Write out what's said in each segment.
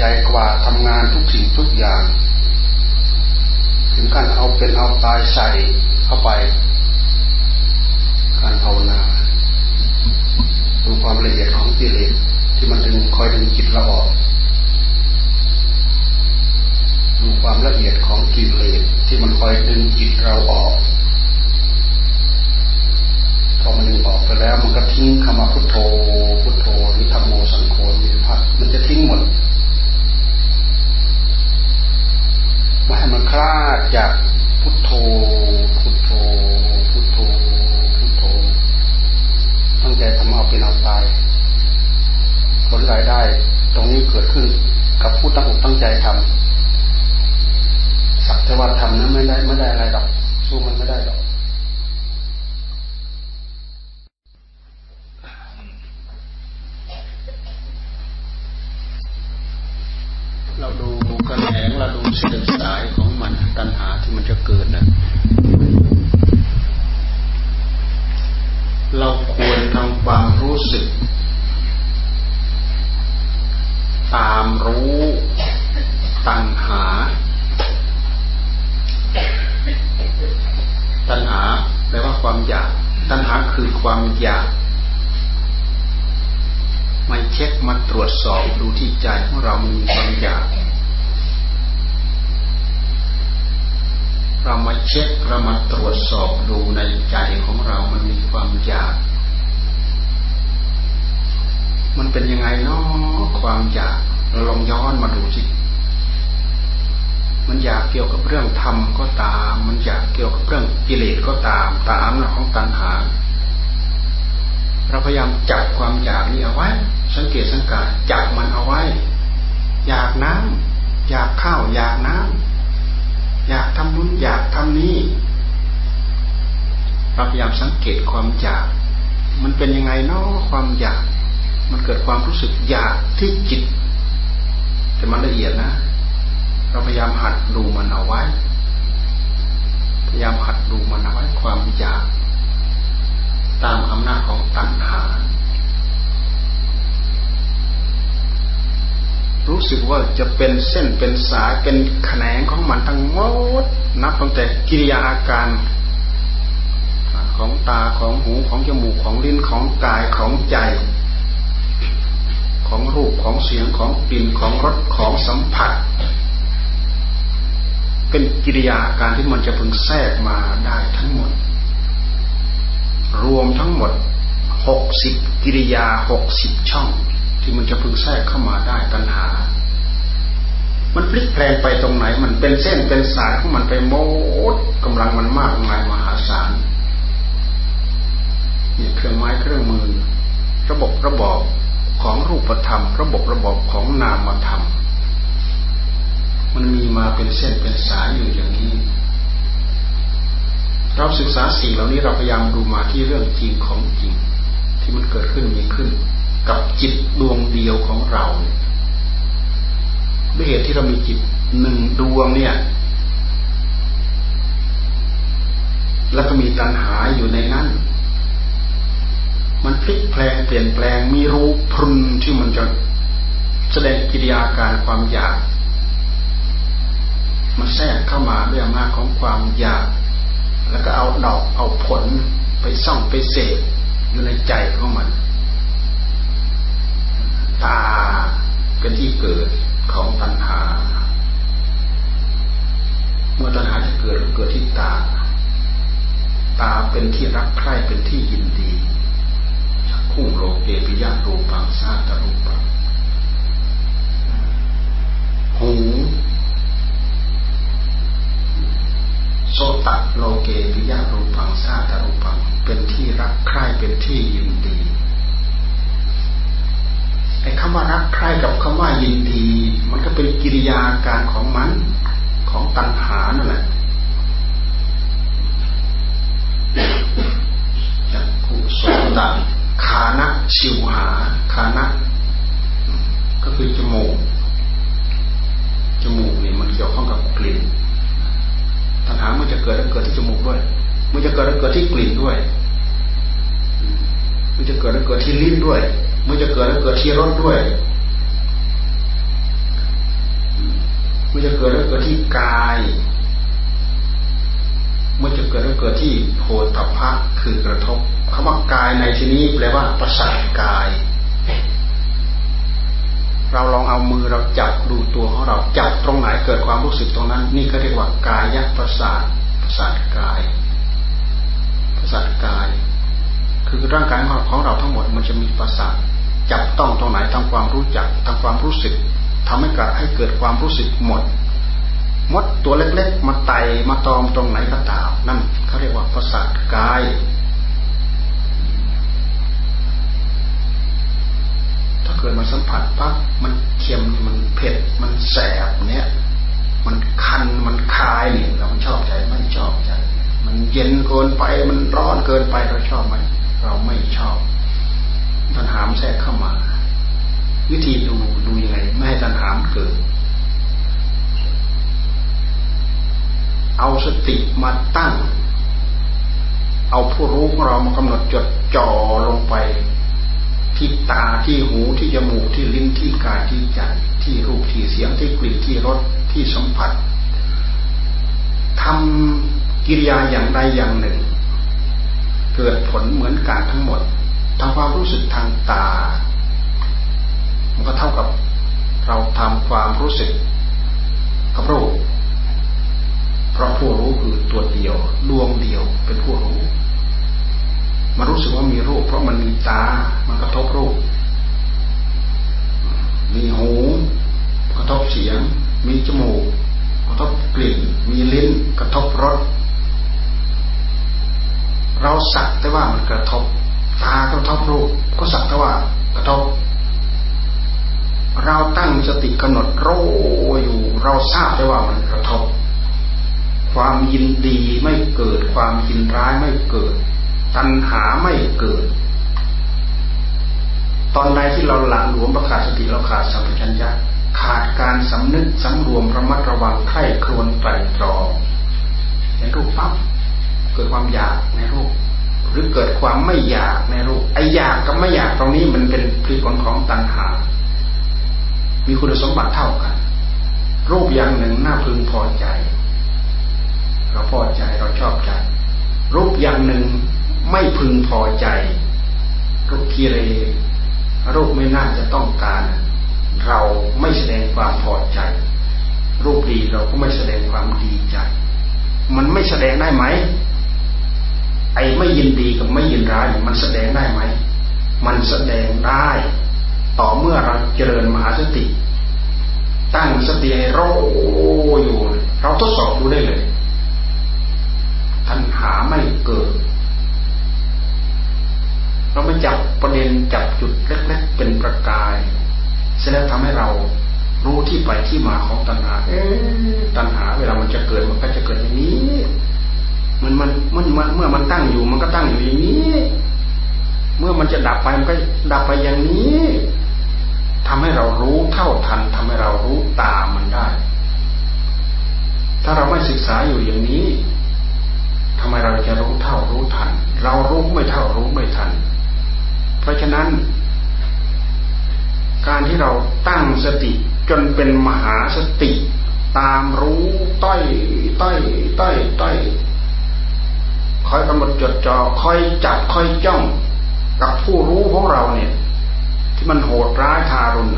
ตั้งใจกว่าทำงานทุกสิ่งทุกอย่าง ถึงขั้นเอาเป็นเอาตายใส่เข้าไป การภาวนาดูความละเอียดของกิเลสที่มันดึงคอยดึงจิตเราออกดูความละเอียดของกิเลสที่มันคอยดึงจิตเราออกพอมันดึงออกไปแล้วมันก็ทิ้งคำว่าพุทโธพุทโธหรือธรรมโมสังโฆมีพักมันจะทิ้งหมด ไม่ให้มันคลาดจากพุทโธ พุทโธ พุทโธ พุทโธ ตั้งใจทำเอาเป็นเอาตาย ผลรายได้ ตรงนี้เกิดขึ้นกับผู้ตั้งอกตั้งใจทำสักแต่ว่าทำนั้นไม่ได้ไม่ได้อะไรหรอก ความอยาก ตัณหาคือความอยากมาเช็คมาตรวจสอบดูที่ใจของเรามีความอยากเรามาเช็คเรามาตรวจสอบดูในใจของเรามันมีความอยาก มันเป็นยังไงเนาะความอยาก เราลองย้อนมาดูสิ มันอยากเกี่ยวกับเรื่องธรรมก็ตาม มันอยากเกี่ยวกับเรื่องกิเลสก็ตาม ตามหลักของตัณหาเราพยายามจับความอยากนี้เอาไว้ สังเกตสังกาจับมันเอาไว้ อยากน้ำอยากข้าว อยากน้ำอยากทำนู้นอยากทำนี้เราพยายามสังเกตความอยาก มันเป็นยังไงเนาะความอยาก มันเกิดความรู้สึกอยากที่จิต แต่มันละเอียดนะ เราพยายามหัดดูมันเอาไว้ พยายามหัดดูมันเอาไว้ ความอยาก ตามอำนาจของตัณหา รู้สึกว่าจะเป็นเส้นเป็นสายเป็นแขนงของมันทั้งหมด นับตั้งแต่กิริยาอาการของตาของหูของจมูกของลิ้นของกายของใจ ของรูปของเสียงของกลิ่นของรสของสัมผัส เป็นกิริยาอาการที่มันจะพึงแทรกมาได้ทั้งหมด รวมทั้งหมดหกสิบกิริยาหกสิบช่อง ที่มันจะพึงแทรกเข้ามาได้ตัณหา มันพลิกแปลงไปตรงไหน มันเป็นเส้นเป็นสายของมันไปโมดกำลังมันมากมายมหาศาลนี่เครื่องไม้เครื่องมือ ระบบระบอบของรูปธรรม ระบบระบบของนามธรรม มันมีมาเป็นเส้นเป็นสายอยู่อย่างนี้ เราศึกษาสิ่งเหล่านี้เราพยายามดูมาที่เรื่องจริงของจริง ที่มันเกิดขึ้นมีขึ้น กับจิตดวงเดียวของเราด้วยเหตุที่เรามีจิตหนึ่งดวงเนี่ย แล้วก็มีตัณหาอยู่ในนั้น มันพลิกแปลงเปลี่ยนแปลงมีรูพรุนที่มันจะแสดงกิริยาการความอยาก มันแทรกเข้ามาด้วยอำนาจของความอยาก แล้วก็เอาดอกเอาผลไปส่องไปเสพอยู่ในใจของมัน ตาเป็นที่เกิดของตัณหา เมื่อตัณหาจะเกิดเกิดที่ตา ตาเป็นที่รักใคร่เป็นที่ยินดีคู่โลเกปิยะรูปังซาตรูปังหู โสตโลเกปิยะรูปังซาตรูปัง เป็นที่รักใคร่เป็นที่ยินดีไอ้คำว่ารักใคร่กับคำว่ายินดี มันก็เป็นกิริยาการของมันของตัณหานั่นแหละจักขุโสตคานะชิวหาคานะก็คือจมูกจมูกนี่มันเกี่ยวข้องกับกลิ่น ตัณหามันจะเกิดแล้วเกิดที่จมูกด้วยมันจะเกิดแล้วเกิดที่กลิ่นด้วยมันจะเกิดแล้วเกิดที่ลิ้นด้วยมันจะเกิดแล้วเกิดที่รสด้วยมันจะเกิดแล้วเกิดที่กายมันจะเกิดแล้วเกิดที่โพธพะคือกระทบคำว่ากายในที่นี้แปลว่าประสาทกาย เราลองเอามือเราจับดูตัวของเราจับตรงไหนเกิดความรู้สึกตรงนั้น นี่ก็เรียกว่ากายยัประสาทประสาทกายประสาทกาย คือร่างกายของเราทั้งหมดมันจะมีประสาทจับต้องตรงไหนทำความรู้จักทำความรู้สึกทำให้เกิดให้เกิดความรู้สึกหมดมดตัวเล็กๆมาไตมาตอมตรงไหนก็ตามนั่นเขาเรียกว่าประสาทกาย ถ้า เกิดมันสัมผัสปั๊บมันเค็มมันเผ็ดมันแสบเนี้ยมันคันมันคายเนี่ยเราชอบใจไม่ชอบใจ มันเย็นเกินไปมันร้อนเกินไปเราชอบไหมเราไม่ชอบตัณหามแทรกเข้ามา วิธีดูดูยังไงไม่ให้ตัณหามเกิด เอาสติมาตั้ง เอาผู้รู้ของเรามากำหนดจดจ่อลงไป ที่ตาที่หูที่จมูกที่ลิ้นที่กายที่ใจที่รูปที่เสียงที่กลิ่นที่รสที่สัมผัสทำกิริยาอย่างใดอย่างหนึ่ง เกิดผลเหมือนกันทั้งหมดทำความรู้สึกทางตา มันก็เท่ากับเราทำความรู้สึกกับรูปเพราะผู้รู้คือตัวเดียวดวงเดียวเป็นผู้รู้ มันรู้สึกว่ามีรูป เพราะมันมีตา มันกระทบรูป มีหูกระทบเสียง มีจมูกกระทบกลิ่น มีลิ้นกระทบรสเราสักแต่ว่ามันกระทบ ตากระทบรูป ก็สักแต่ว่ากระทบ เราตั้งสติกำหนดรู้อยู่ เราทราบได้ว่ามันกระทบ ความยินดีไม่เกิด ความยินร้ายไม่เกิด ตัณหาไม่เกิด ตอนใดที่เราหลังหลวมประขาดสติเราขาดสัมปชัญญะขาดการสำนึกสำรวมระมัดระวังไข้ครวนไตรตรองในรูปปั๊บเกิดความอยากในรูป หรือเกิดความไม่อยากในรูปไออยากกับไม่อยากตรงนี้มันเป็นผลผลของตัณหา มีคุณสมบัติเท่ากัน รูปอย่างหนึ่งน่าพึงพอใจ เราพอใจเราชอบใจ รูปอย่างหนึ่ง ไม่พึงพอใจรูปกีเรรูปไม่น่าจะต้องการ เราไม่แสดงความพอใจ รูปดีเราก็ไม่แสดงความดีใจ มันไม่แสดงได้ไหม ไอ้ไม่ยินดีกับไม่ยินร้ายมันแสดงได้ไหม มันแสดงได้ ต่อเมื่อเราเจริญมหาสติ ตั้งสติให้โรอยู่ เราทดสอบดูได้เลยตัณหาไม่เกิด เราไม่จับประเด็นจับจุดเล็กๆเป็นประกายเสร็จแล้วทำให้เรารู้ที่ไปที่มาของตัณหา เอตัณหา เวลามันจะเกิดมันก็จะเกิดอย่างนี้ มันมันมันมันเมื่อมันตั้งอยู่ มันก็ตั้งอยู่อย่างนี้ เมื่อมันจะดับไปมันก็ดับไปอย่างนี้ทำให้เรารู้เท่าทันทำให้เรารู้ตามมันได้ ถ้าเราไม่ศึกษาอยู่อย่างนี้ทำไมเราจะรู้เท่ารู้ทัน เรารู้ไม่เท่ารู้ไม่ทัน เพราะฉะนั้น การที่เราตั้งสติจนเป็นมหาสติ ตามรู้ต้อยต้อยต้อยต้อยคอยกำหนดจดจอ่อคอยจับคอยจ้องกับผู้รู้ของเราเนี่ย ที่มันโหดร้ายทารุณ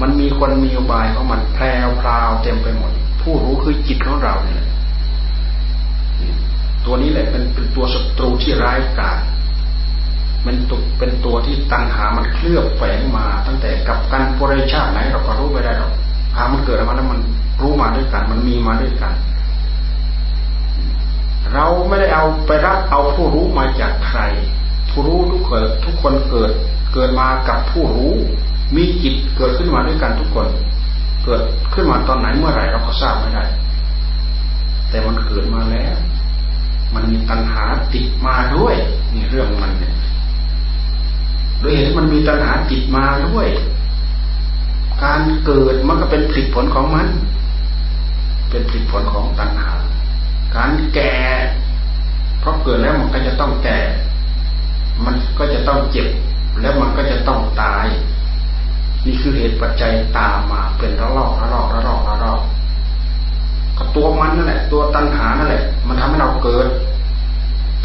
มันมีคนมีอุบายของมันแพรวพราวเต็มไปหมด ผู้รู้คือจิตของเราเนี่ย ตัวนี้แหละเป็นเป็นตัวศัตรูที่ร้ายกาจมันตุเป็นตัวที่ตัณหามันเคลือบแฝงมา ตั้งแต่กับการปริชาติไหนเราก็รู้ไม่ได้หรอกหามันเกิดมาแล้วมันรู้มาด้วยกัน มันมีมาด้วยกัน เราไม่ได้เอาไปรับเอาผู้รู้มาจากใคร ผู้รู้ทุกคนทุกคนเกิด เกิดมากับผู้รู้ มีจิตเกิดขึ้นมาด้วยกันทุกคน เกิดขึ้นมาตอนไหนเมื่อไหร่เราก็ทราบไม่ได้ แต่มันเกิดมาแล้ว มันมีตัณหาติดมาด้วยนี่เรื่องมันเนี่ยโดยเหตุมันมีตัณหาติดมาด้วย การเกิดมันก็เป็นผลผลของมัน เป็นผลผลของตัณหา การแก่เพราะเกิดแล้วมันก็จะต้องแก่ มันก็จะต้องเจ็บ แล้วมันก็จะต้องตาย นี่คือเหตุปัจจัยตามมาเป็นระลอกระลอกระลอกระลอกก็ ตัวมันนั่นแหละ ตัวตัณหานั่นแหละ มันทำให้เราเกิด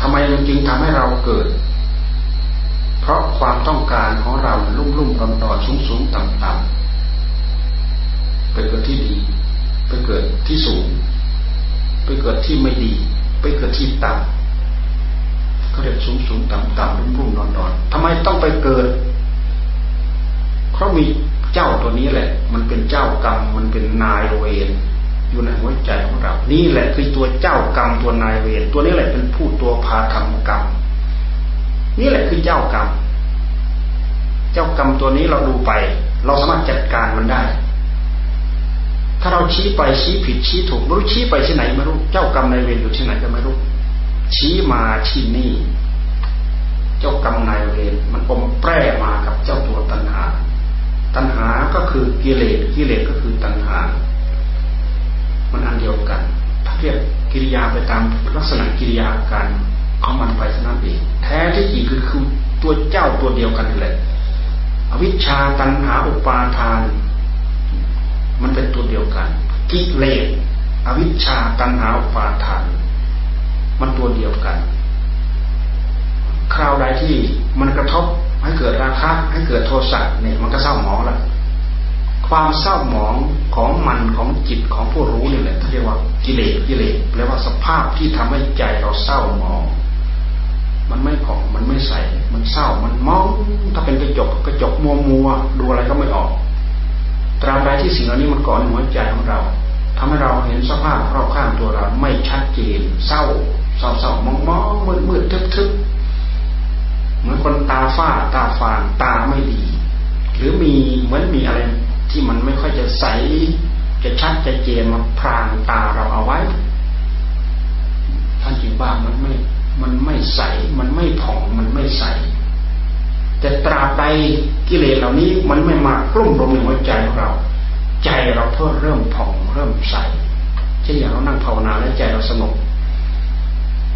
ทำไมมันจึงทำให้เราเกิด เพราะความต้องการของเราลุ่มลุ่มดอนดอนสูงสูงต่ำต่ำไปเกิดที่ดี ไปเกิดที่สูง ไปเกิดที่ไม่ดี ไปเกิดที่ต่ำก็เรียกสูงสูงต่ำต่ำรุ่มรุ่มดอนดอนทำไมต้องไปเกิด เพราะมีเจ้าตัวนี้แหละ มันเป็นเจ้ากรรม มันเป็นนายเวร อยู่ในหัวใจของเรา นี่แหละคือตัวเจ้ากรรมตัวนายเวรตัวนี้แหละเป็นผู้ตัวพาทำกรรม นี่แหละคือเจ้ากรรม เจ้ากรรมตัวนี้เราดูไป เราสามารถจัดการมันได้ ถ้าเราชี้ไปชี้ผิดชี้ถูกไม่รู้ชี้ไปที่ไหนไม่รู้ เจ้ากรรมนายเวรอยู่ที่ไหนก็ไม่รู้ ชี้มาที่นี่ เจ้ากรรมนายเวรมันอมแปรมากับเจ้าตัวตัณหา ตัณหาก็คือกิเลสกิเลสก็คือตัณหา กิริยาไปตามลักษณะกิริยาการเอามันไปสนั้นเองแท้ที่จริงคือคือตัวเจ้าตัวเดียวกันเลยอวิชชาตัณหาอุปาทาน มันเป็นตัวเดียวกัน กิเลสอวิชชาตัณหาอุปาทาน มันตัวเดียวกัน คราวใดที่มันกระทบให้เกิดราคะให้เกิดโทสะเนี่ยมันก็เศร้าหมองล้ว ความเศร้าหมองของมันของจิตของผู้รู้นี่แหละที่เรียกว่ากิเลสกิเลสแปลว่าสภาพที่ทำให้ใจเราเศร้าหมอง มันไม่ผ่องมันไม่ใส มันเศร้ามันมอง ถ้าเป็นกระจกกระจกมัวมัวดูอะไรก็ไม่ออกตราบใดที่สิ่งเหล่านี้มันก่อนหัวใจของเราทำให้เราเห็นสภาพรอบข้างตัวเราไม่ชัดเจน เศร้าเศร้าเศร้ามองมองมืดมืดทึบทึบเหมือนคนตาฝ้าตาฟางตาไม่ดี หรือมีเหมือนมีอะไร ที่มันไม่ค่อยจะใส จะชัดจะเจนมาพรางตาเราเอาไว้ ท่านจึงว่ามันไม่มันไม่ใส มันไม่ผ่องมันไม่ใส แต่ตราบใดกิเลสเหล่านี้มันไม่มากลุ่มรวมในหัวใจของเรา ใจเราเพิ่มเริ่มผ่องเริ่มใสเช่นอย่างเรานั่งภาวนาแล้วใจเราสงบ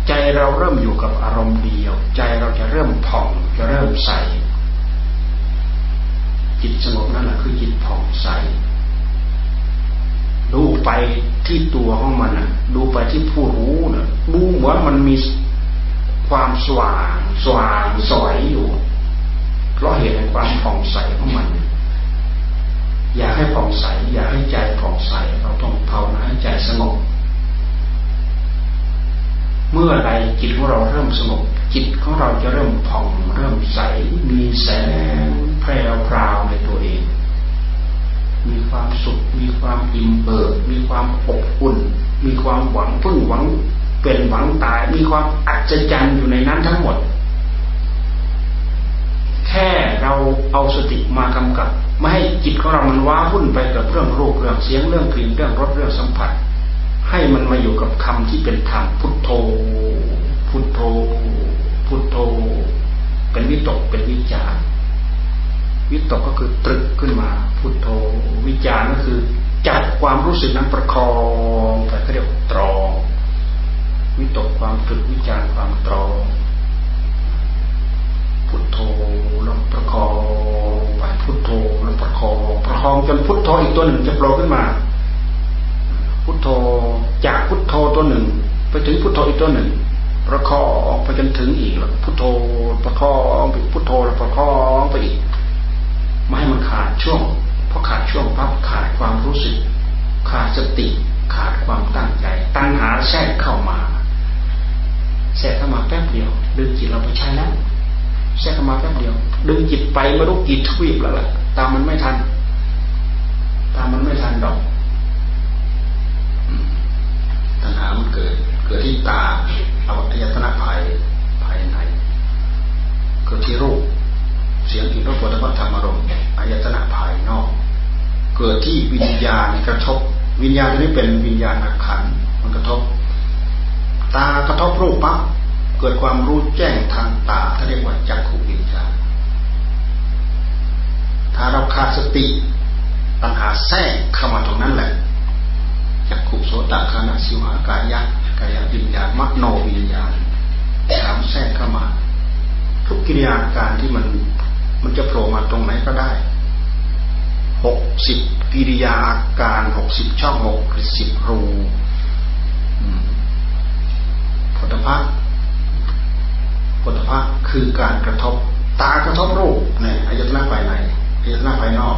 ใจเราเริ่มอยู่กับอารมณ์เดียว ใจเราจะเริ่มผ่องจะเริ่มใส จิตสงบนั่นแหละคือจิตผ่องใสดูไปที่ตัวของมันนะดูไปที่ผู้รู้นะดูเหมือนมันมีความสว่าง สว่างสวยอยู่ เพราะเหตุแห่งความผ่องใสของมัน อยากให้ผ่องใส อยากให้ใจผ่องใส เราต้องภาวนาให้ใจสงบ เมื่อใดจิตของเราเริ่มสงบ จิตของเราจะเริ่มผ่องเริ่มใส มีแสง แพรวพราวในตัวเอง มีความสุข มีความอิ่มเอิบมีความอบอุ่น มีความหวังพึ่งหวังเป็นหวังตาย มีความอัศจรรย์อยู่ในนั้นทั้งหมด แค่เราเอาสติมากำกับ ไม่ให้จิตของเรามันว้าวุ่นไปกับเรื่องรูปเรื่องเสียงเรื่องกลิ่นเรื่องรสเรื่องสัมผัส ให้มันมาอยู่กับคำที่เป็นธรรมพุทโธ พุทโธ พุทโธ เป็นวิตกเป็นวิจาร วิตกก็คือตรึกขึ้นมาพุทโธวิจารก็คือจับความรู้สึกนั้นประคองไปเขาเรียกตรองวิตกความตรึกวิจารความตรองพุทโธแล้วประคองไปพุทโธแล้วประคองประคองจนพุทโธอีกตัวหนึ่งจะโผล่ขึ้นมา พุทโธจากพุทโธตัวหนึ่ง ไปถึงพุทโธอีกตัวหนึ่ง ประคองไปจนถึงอีกแล้วพุทโธประคองไปพุทโธแล้วประคองไปอีก ไม่ให้มันขาดช่วงเพราะขาดช่วงปั๊บขาดความรู้สึก ขาดสติ ขาดความตั้งใจ ตั้งหาแทรกเข้ามาแทรกเข้ามาแป๊บเดียว ดึงจิตเราไปใช้แล้วแทรกเข้ามาแป๊บเดียว ดึงจิตไปไม่รู้กี่ทวีปแล้วล่ะ ตามมันไม่ทัน ตามมันไม่ทันดอกตัณหามันเกิด เกิดที่ตาเอาอายตนะภายภายในเกิดที่รูป เสียงกลิ่นรสผลิภัณฑ์ธรรมารมณ์อายตนะภายนอก เกิดที่วิญญาณกระทบ วิญญาณนี้เป็นวิญญาณขันมันกระทบ ตากระทบรูปปั๊บเกิดความรู้แจ้งทางตาถ้าเรียกว่าจักขุวิญญาณถ้าเราขาดสติตัณหาแทรกเข้ามาตรงนั้นแหละจักขุโสตตคานาสิวากายะกายวิญญาณมโนวิญญาณถามแทรกเข้ามา ทุกกิริยาการที่มัน มันจะโผล่มาตรงไหนก็ได้หกสิบกิริยาอาการหกสิบช่องหกสิบรูผลพะผลพะคือการกระทบ ตากระทบรูปเนี่ยอายตนะภายในอายตนะภายนอก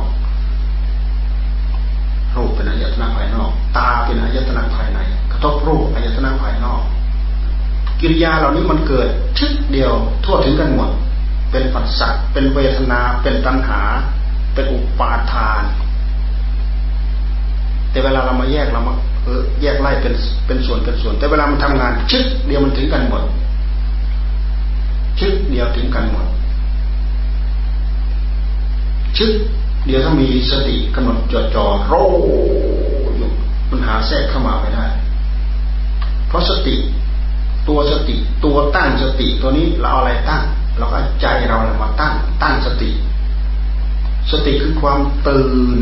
รูปเป็นอายตนะภายนอก ตาเป็นอายตนะภายใน กระทบรูปอายตนะภายนอก กิริยาเหล่านี้มันเกิดชึกเดียวทั่วถึงกันหมด เป็นปัสสัตเป็นเวทนา เป็นตัณหา เป็นอุปาทาน แต่เวลาเรามาแยกเรามาเออแยกไล่เป็นเป็นส่วนเป็นส่วน แต่เวลามันทำงานชึกเดียวมันถึงกันหมดชึกเดียวถึงกันหมดชึกเดียวถ้ามีสติกำหนดจดจ่อโรอยู่มันหาแทรกเข้ามาไม่ได้ เพราะสติ ตัวสติ ตัวตั้งสติตัวนี้เราเอาอะไรตั้ง เราก็ใจเราเมาตั้งตั้งสติ สติคือความตื่น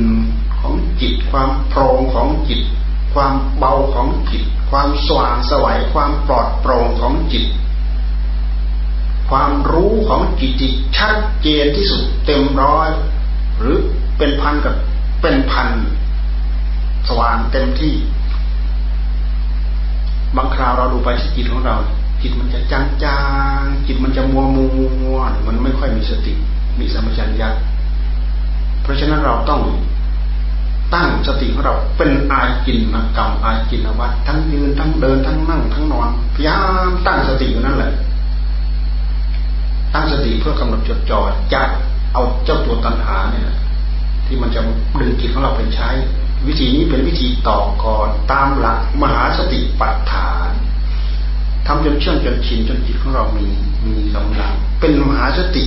ของจิต ความโปร่งของจิต ความเบาของจิต ความสว่างสวัยความปลอดโปร่งของจิต ความรู้ของจิตที่ชัดเจนที่สุดเต็มร้อย หรือเป็นพันกับเป็นพันสว่างเต็มที่ บางคราวเราดูไปที่จิตของเรา จิตมันจะจางจางจิตมันจะมัวมัวมันไม่ค่อยมีสติ มีสมัชัญญะเพราะฉะนั้นเราต้องตั้งสติของเราเป็นอาจินกรรมอาจินวัตทั้งยืนทั้งเดินทั้งนั่งทั้งนอนพยายามตั้งสติอยู่นั่นแหละ ตั้งสติเพื่อกำหนดจดจ่อจับเอาเจ้าตัวตัณหาเนี่ยที่มันจะดึงจิตของเราไปใช้ วิธีนี้เป็นวิธีต่อก่อนตามหลักมหาสติปัฏฐาน ทำจนเชื่องจนชินจนจิตของเรามีมีกำลังเป็นมหาสติ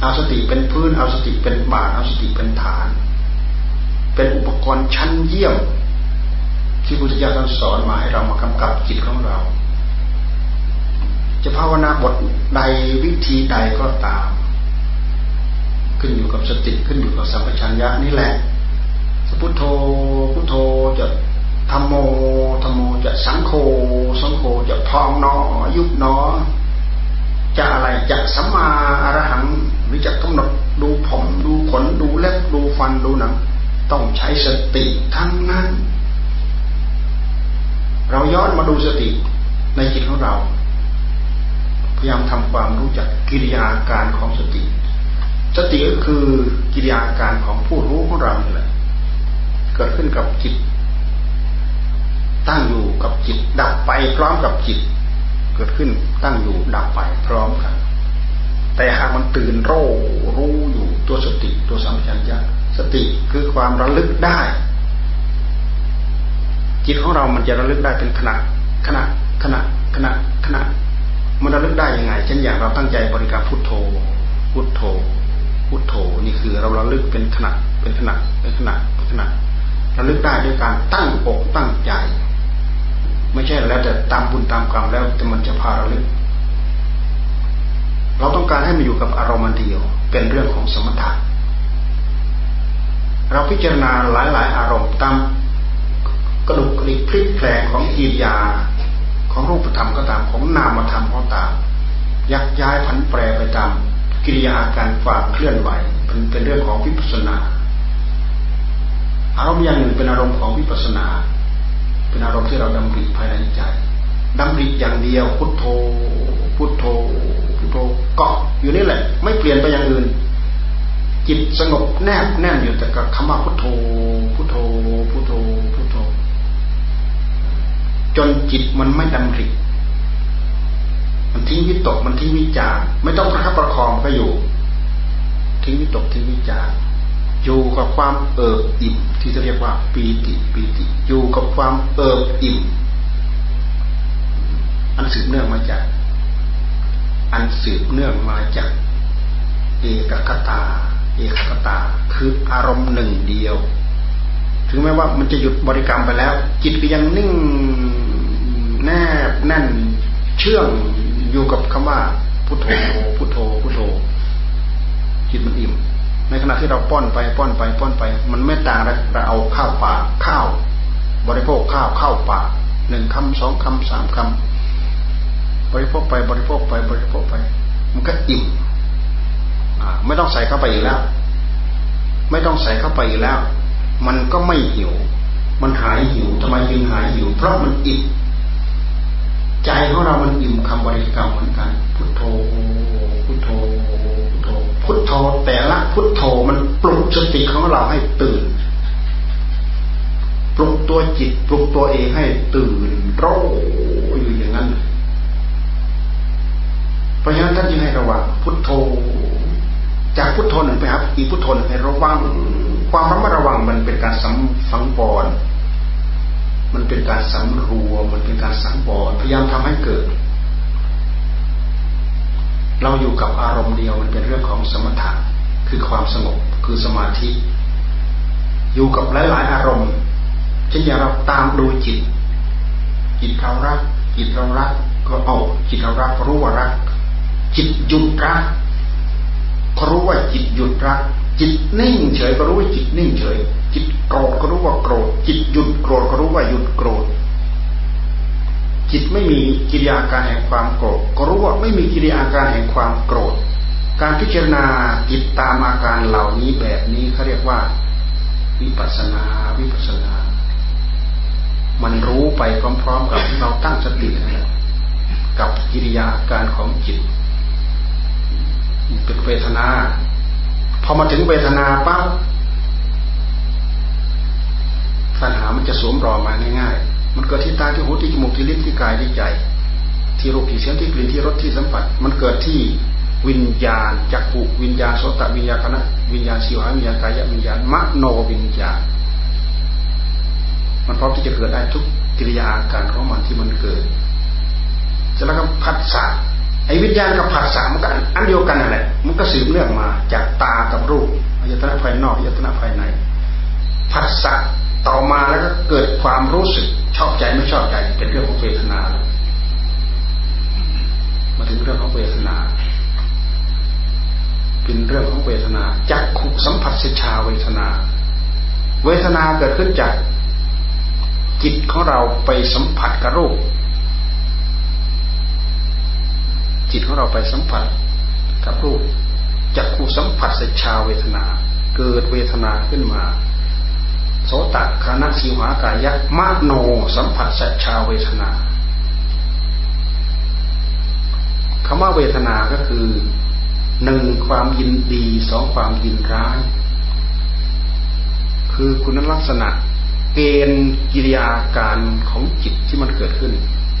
เอาสติเป็นพื้นเอาสติเป็นบาทเอาสติเป็นฐาน เป็นอุปกรณ์ชั้นเยี่ยม ที่พุทธเจ้าท่านสอนมาให้เรามากำกับจิตของเรา จะภาวนาบทใดวิธีใดก็ตาม ขึ้นอยู่กับสติขึ้นอยู่กับสัมปชัญญะนี่แหละสพุทโธพุทโธจะ ธรรมโมธรรมโมจะสังโฆสังโฆจะพองนอยุบนอจะอะไรจะสัมมาอรหังหรือจะกำหนดดูผมดูขนดูเล็บดูฟันดูหนังต้องใช้สติทั้งนั้น เราย้อนมาดูสติในจิตของเรา พยายามทำความรู้จักกิริยาการของสติ สติก็คือกิริยาการของผู้รู้ของเรานี่แหละเกิดขึ้นกับจิต ตั้งอยู่กับจิต ดับไปพร้อมกับจิต เกิดขึ้นตั้งอยู่ดับไปพร้อมกัน แต่หากมันตื่นรู้รู้อยู่ตัวสติตัวสัมผัสญาสติคือความระลึกได้ จิตของเรามันจะระลึกได้เป็นขณะขณะขณะขณะขณะมันระลึกได้ยังไงเช่นอย่างเราตั้งใจบริกรรมพุทโธ พุทโธ พุทโธนี่คือเราระลึกเป็นขณะเป็นขณะเป็นขณะเป็นขณะระลึกได้ด้วยการตั้งอกตั้งใจ ไม่ใช่แล้วแต่ตามบุญตามกรรมแล้วแต่มันจะพาระลึกเราต้องการให้มันอยู่กับอารมณ์เดียว เป็นเรื่องของสมถะเราพิจารณาหลาย ๆ อารมณ์ตามกระดุกกระดิกพลิกแปลงของกิริยาของรูปธรรมก็ตามของนามธรรมก็ตาม ยักย้ายผันแปรไปตามกิริยาอาการฝากเคลื่อนไหวเป็นเป็นเรื่องของวิปัสนาอารมณ์อย่างหนึ่งเป็นอารมณ์ของวิปัสนา เป็นอารมณ์ที่เราดำริภายในใจดำริอย่างเดียว พุทโธ พุทโธ พุทโธเกาะอยู่นี่แหละ ไม่เปลี่ยนไปอย่างอื่น จิตสงบแนบแน่นอยู่แต่กับคำว่าพุทโธ พุทโธ พุทโธ พุทโธ จนจิตมันไม่ดำริมันทิ้งวิตกมันทิ้งวิจารไม่ต้องประคับประคองก็อยู่ ทิ้งวิตกทิ้งวิจาร อยู่กับความเอิบอิ่มที่จะเรียกว่าปีติปีติ อยู่กับความเอิบอิ่มอันสืบเนื่องมาจาก อันสืบเนื่องมาจาก เอกคตา เอกคตา คืออารมณ์หนึ่งเดียว ถึงแม้ว่ามันจะหยุดบริกรรมไปแล้ว จิตก็ยังนิ่งแนบแน่นเชื่องอยู่กับคำว่าพุทโธพุทโธพุทโธจิตมันอิ่ม ในขณะที่เราป้อนไปป้อนไปป้อนไป มันไม่ต่างเราเอาข้าวปากข้าว บริโภคข้าวเข้าปากหนึ่งคำสองคำสามคำบริโภคไปบริโภคไปบริโภคไป มันก็อิ่มไม่ต้องใส่เข้าไปอีกแล้ว ไม่ต้องใส่เข้าไปอีกแล้ว มันก็ไม่หิว มันหายหิวทำไมจึงหายหิว เพราะมันอิ่มใจของเรามันอิ่มคำบริกรรมเหมือนกันพุทโธ พุทโธแต่ละพุทโธมันปลุกสติของเราให้ตื่น ปลุกตัวจิตปลุกตัวเองให้ตื่นโรอยู่อย่างนั้น เพราะฉะนั้นท่านจึงให้ระวังพุทโธ จากพุทโธหนึ่งไปครับอีกพุทโธหนึ่งให้ระวัง ความระมัดระวังมันเป็นการสังฝังบอลมันเป็นการสำรวมมันเป็นการสังวรพยายามทำให้เกิด เราอยู่กับอารมณ์เดียวมันเป็นเรื่องของสมถะคือความสงบคือสมาธิ อยู่กับหลาย ๆ อารมณ์เช่นอย่างเราตามดูจิต จิตเรารัก จิตเรารัก ก็เอาจิตเรารักรู้ว่ารัก จิตหยุดรักก็รู้ว่าจิตหยุดรัก จิตนิ่งเฉยก็รู้ว่าจิตนิ่งเฉย จิตโกรธก็รู้ว่าโกรธ จิตหยุดโกรธก็รู้ว่าหยุดโกรธ จิตไม่มีกิริยาการแห่งความโกรธก็รู้ว่าไม่มีกิริยาการแห่งความโกรธ การพิจารณาจิตตามอาการเหล่านี้แบบนี้เขาเรียกว่า วิปัสนาวิปัสนา มันรู้ไปพร้อมๆกับที่เราตั้งสตินะกับกิริยาการของจิตเป็นเวทนาพอมาถึงเวทนาปั๊บตัณหามันจะสวมรอมาง่ายๆ มันเกิดที่ตาที่หูที่จมูกที่ลิ้นที่กายที่ใจ ที่รูปที่เสียงที่กลิ่นที่รสที่สัมผัส มันเกิดที่วิญญาณจักขุวิญญาณโสตวิญญาณคณะวิญญาณสิวหาวิญญาณกายวิญญาณมโนวิญญาณ มันพร้อมที่จะเกิดได้ทุกกิริยาการของมันที่มันเกิดจะแล้วก็ผัสสะไอ้วิญญาณกับผัสสะมันก็อันเดียวกันนั่นแหละมันก็สืบเนื่องมาจากตากับรูปอายตนะภายนอกอายตนะภายในผัสสะ ต่อมาแล้วก็เกิดความรู้สึกชอบใจไม่ชอบใจเป็นเรื่องของเวทนาแล้วมาถึงเรื่องของเวทนา เป็นเรื่องของเวทนาจักขุสัมผัสสิชาเวทนา เวทนาเกิดขึ้นจากจิตของเราไปสัมผัสกับรูป จิตของเราไปสัมผัสกับรูปจักขุสัมผัสสิชาเวทนา เกิดเวทนาขึ้นมา โสตคานะสีหากายะมโนสัมผัสสัจชาเวทนาคำว่าเวทนาก็คือหนึ่งความยินดีสองความยินร้าย คือคุณลักษณะเกณฑ์กิริยาการของจิตที่มันเกิดขึ้น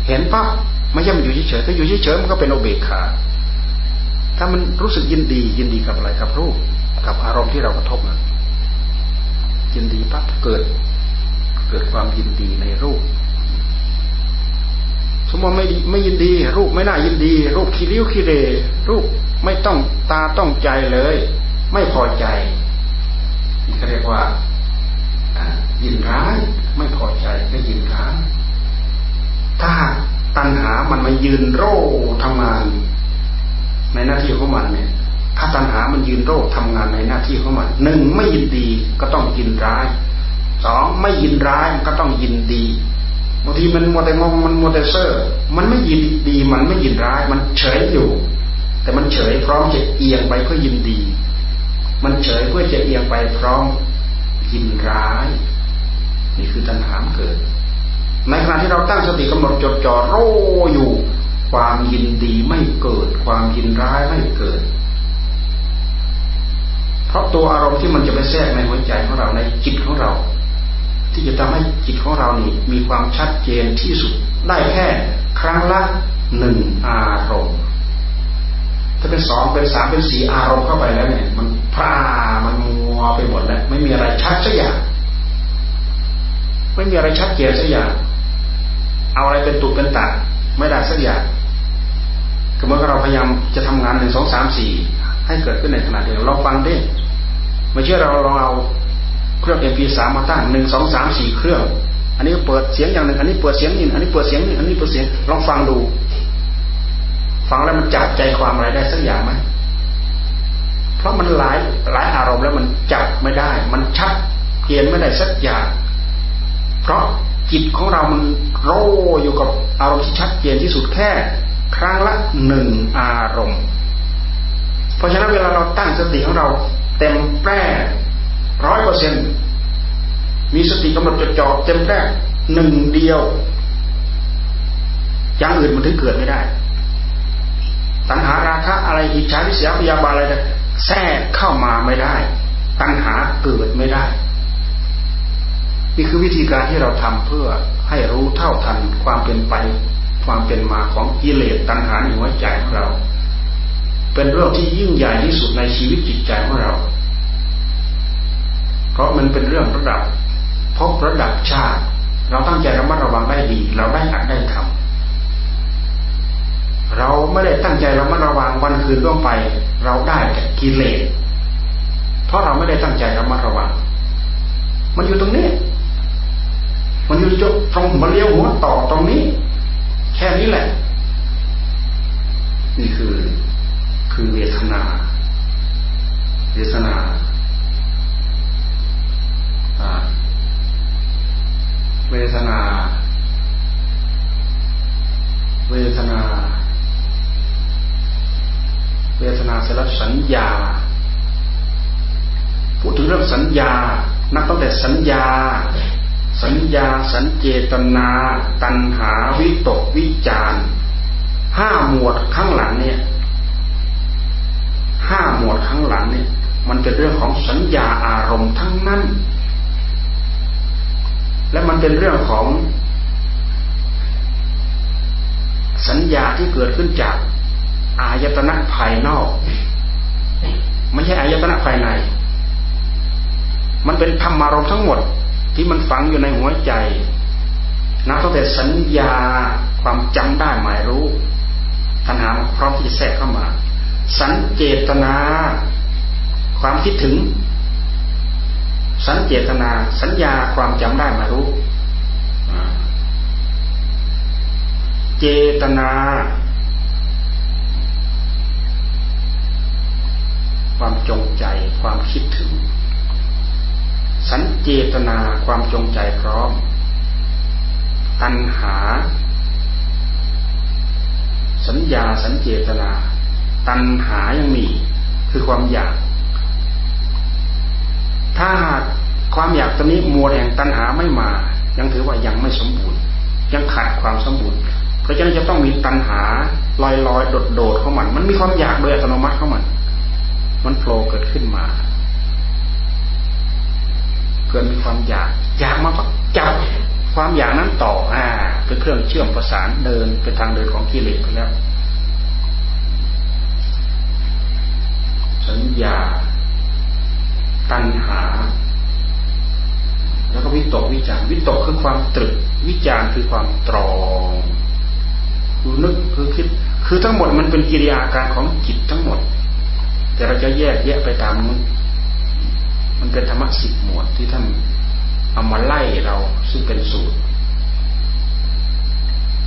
เห็นปั๊บไม่ใช่มันอยู่เฉยๆถ้าอยู่เฉยๆมันก็เป็นโอเบคาถ้ามันรู้สึกยินดียินดีกับอะไรกับรูป กับอารมณ์ที่เรากระทบนะ ยินดีปั๊บเกิด เกิดความยินดีในรูป สมมติไม่ไม่ยินดี รูปไม่น่ายินดี รูปขี้ริ้วขี้เรรูปไม่ต้องตาต้องใจเลย ไม่พอใจนี่เขาเรียกว่ายินร้ายไม่พอใจก็ยินร้ายถ้าตัณหามันมายืนโร่ทำงาน ในหน้าที่ของมันเนี่ย ถ้าตัณหามันยืนโรคทำงานในหน้าที่ของมันหนึ่งไม่ยินดีก็ต้องยินร้ายสองไม่ยินร้ายก็ต้องยินดีบางทีมันมัวแต่มองมันมัวแต่เซอร์มันไม่ยินดีมันไม่ยินร้าย มันเฉยอยู่ แต่มันเฉยพร้อมจะเอียงไปเพื่อยินดี มันเฉยเพื่อจะเอียงไปพร้อมยินร้าย นี่คือตัณหาเกิด ในขณะที่เราตั้งสติกำหนดจดจ่อโรอยู่ ความยินดีไม่เกิด ความยินร้ายไม่เกิด เพราะตัวอารมณ์ที่มันจะไปแทรกในหัวใจของเราในจิตของเรา ที่จะทำให้จิตของเรานี่มีความชัดเจนที่สุดได้แค่ครั้งละหนึ่งอารมณ์ถ้าเป็นสองเป็นสามเป็นสี่อารมณ์เข้าไปแล้วเนี่ย มันพร่ามันมัวไปหมดแล้วไม่มีอะไรชัดสักอย่างไม่มีอะไรชัดเจนสักอย่าง เอาอะไรเป็นตุเป็นตัดไม่ได้สักอย่างก็เมื่อเราพยายามจะทำงานหนึ่งสองสามสี่ ให้เกิดขึ้นในขณะเดียวเราฟังดิไม่เชื่อเราลองเอาเครื่องเอ็มพีสามมาตั้งหนึ่งสองสามสี่เครื่อง อันนี้เปิดเสียงอย่างหนึ่ง อันนี้เปิดเสียงนี่อันนี้เปิดเสียงนี่อันนี้เปิดเสียงลองฟังดู ฟังแล้วมันจับใจความอะไรได้สักอย่างไหมเพราะมันหลายหลายอารมณ์แล้วมันจับไม่ได้ มันชัดเจนไม่ได้สักอย่าง เพราะจิตของเรามันโรอยู่กับอารมณ์ที่ชัดเจนที่สุดแค่ ครั้งละหนึ่งอารมณ์ เพราะฉะนั้นเวลาเราตั้งสติของเรา เต็มแปร่ร้อยเปอร์เซ็นมีสติกำหนดจดจ่อเต็มแปร่หนึ่งเดียวอย่างอื่นมันถึงเกิดไม่ได้ ตัณหาราคะอะไรอิจฉาทิษยพยาบาลอะไรแทรกเข้ามาไม่ได้ ตัณหาเกิดไม่ได้ นี่คือวิธีการที่เราทำเพื่อให้รู้เท่าทันความเป็นไป ความเป็นมาของกิเลสตัณหาในหัวใจของเรา เป็นเรื่องที่ยิ่งใหญ่ที่สุดในชีวิตจิตใจของเรา เพราะมันเป็นเรื่องระดับพบระดับชาติ เราตั้งใจระมัดระวังได้ดี เราได้อัดได้ทำเราไม่ได้ตั้งใจระมัดระวังวันคืนล่วงไป เราได้แต่กิเลสเพราะเราไม่ได้ตั้งใจระมัดระวัง มันอยู่ตรงนี้ มันอยู่ตรงมาเลี้ยวหัวต่อตรงนี้ แค่นี้แหละ นี่คือ คือเวทนา เวทนาเวทนา เวทนา เวทนาเสร็จแล้วสัญญา พูดถึงเรื่องสัญญา นับตั้งแต่สัญญา สัญญา สัญเจตนา ตัณหา วิตก วิจารห้าหมวดข้างหลังเนี่ย ห้าหมวดข้างหลังเนี่ย มันเป็นเรื่องของสัญญาอารมณ์ทั้งนั้น และมันเป็นเรื่องของ สัญญาที่เกิดขึ้นจากอายตนะภายนอกไม่ใช่อายตนะภายใน มันเป็นธรรมารมณ์ทั้งหมดที่มันฝังอยู่ในหัวใจนับตั้งแต่สัญญาความจำได้หมายรู้ทันหาพร้อมที่จะแทรกเข้ามา สัญเจตนา ความคิดถึง สัญเจตนา สัญญาความจำได้มารู้ เจตนาความจงใจความคิดถึง สัญเจตนาความจงใจพร้อม ตัณหา สัญญาสัญเจตนา ตัณหายังมี คือความอยาก ถ้าหากความอยากตอนนี้มัวแห่งตัณหาไม่มา ยังถือว่ายังไม่สมบูรณ์ ยังขาดความสมบูรณ์ เพราะฉะนั้นจะต้องมีตัณหาลอยลอยโดดโดดของมัน มันมีความอยากโดยอัตโนมัติของมัน มันโผล่เกิดขึ้นมาเกิดมีความอยาก อยากมากจับความอยากนั้นต่ออ่าเป็นเครื่องเชื่อมประสานเดินเป็นทางเดินของกิเลสไปแล้ว สัญญา ตัณหา แล้วก็วิตกวิจารวิตกคือความตรึก วิจารคือความตรองคือนึกคือคิด คือทั้งหมดมันเป็นกิริยาการของจิตทั้งหมด แต่เราจะแยกแยะไปตามนู้นมันเป็นธรรมะสิบหมวดที่ท่านเอามาไล่เราซึ่งเป็นสูตร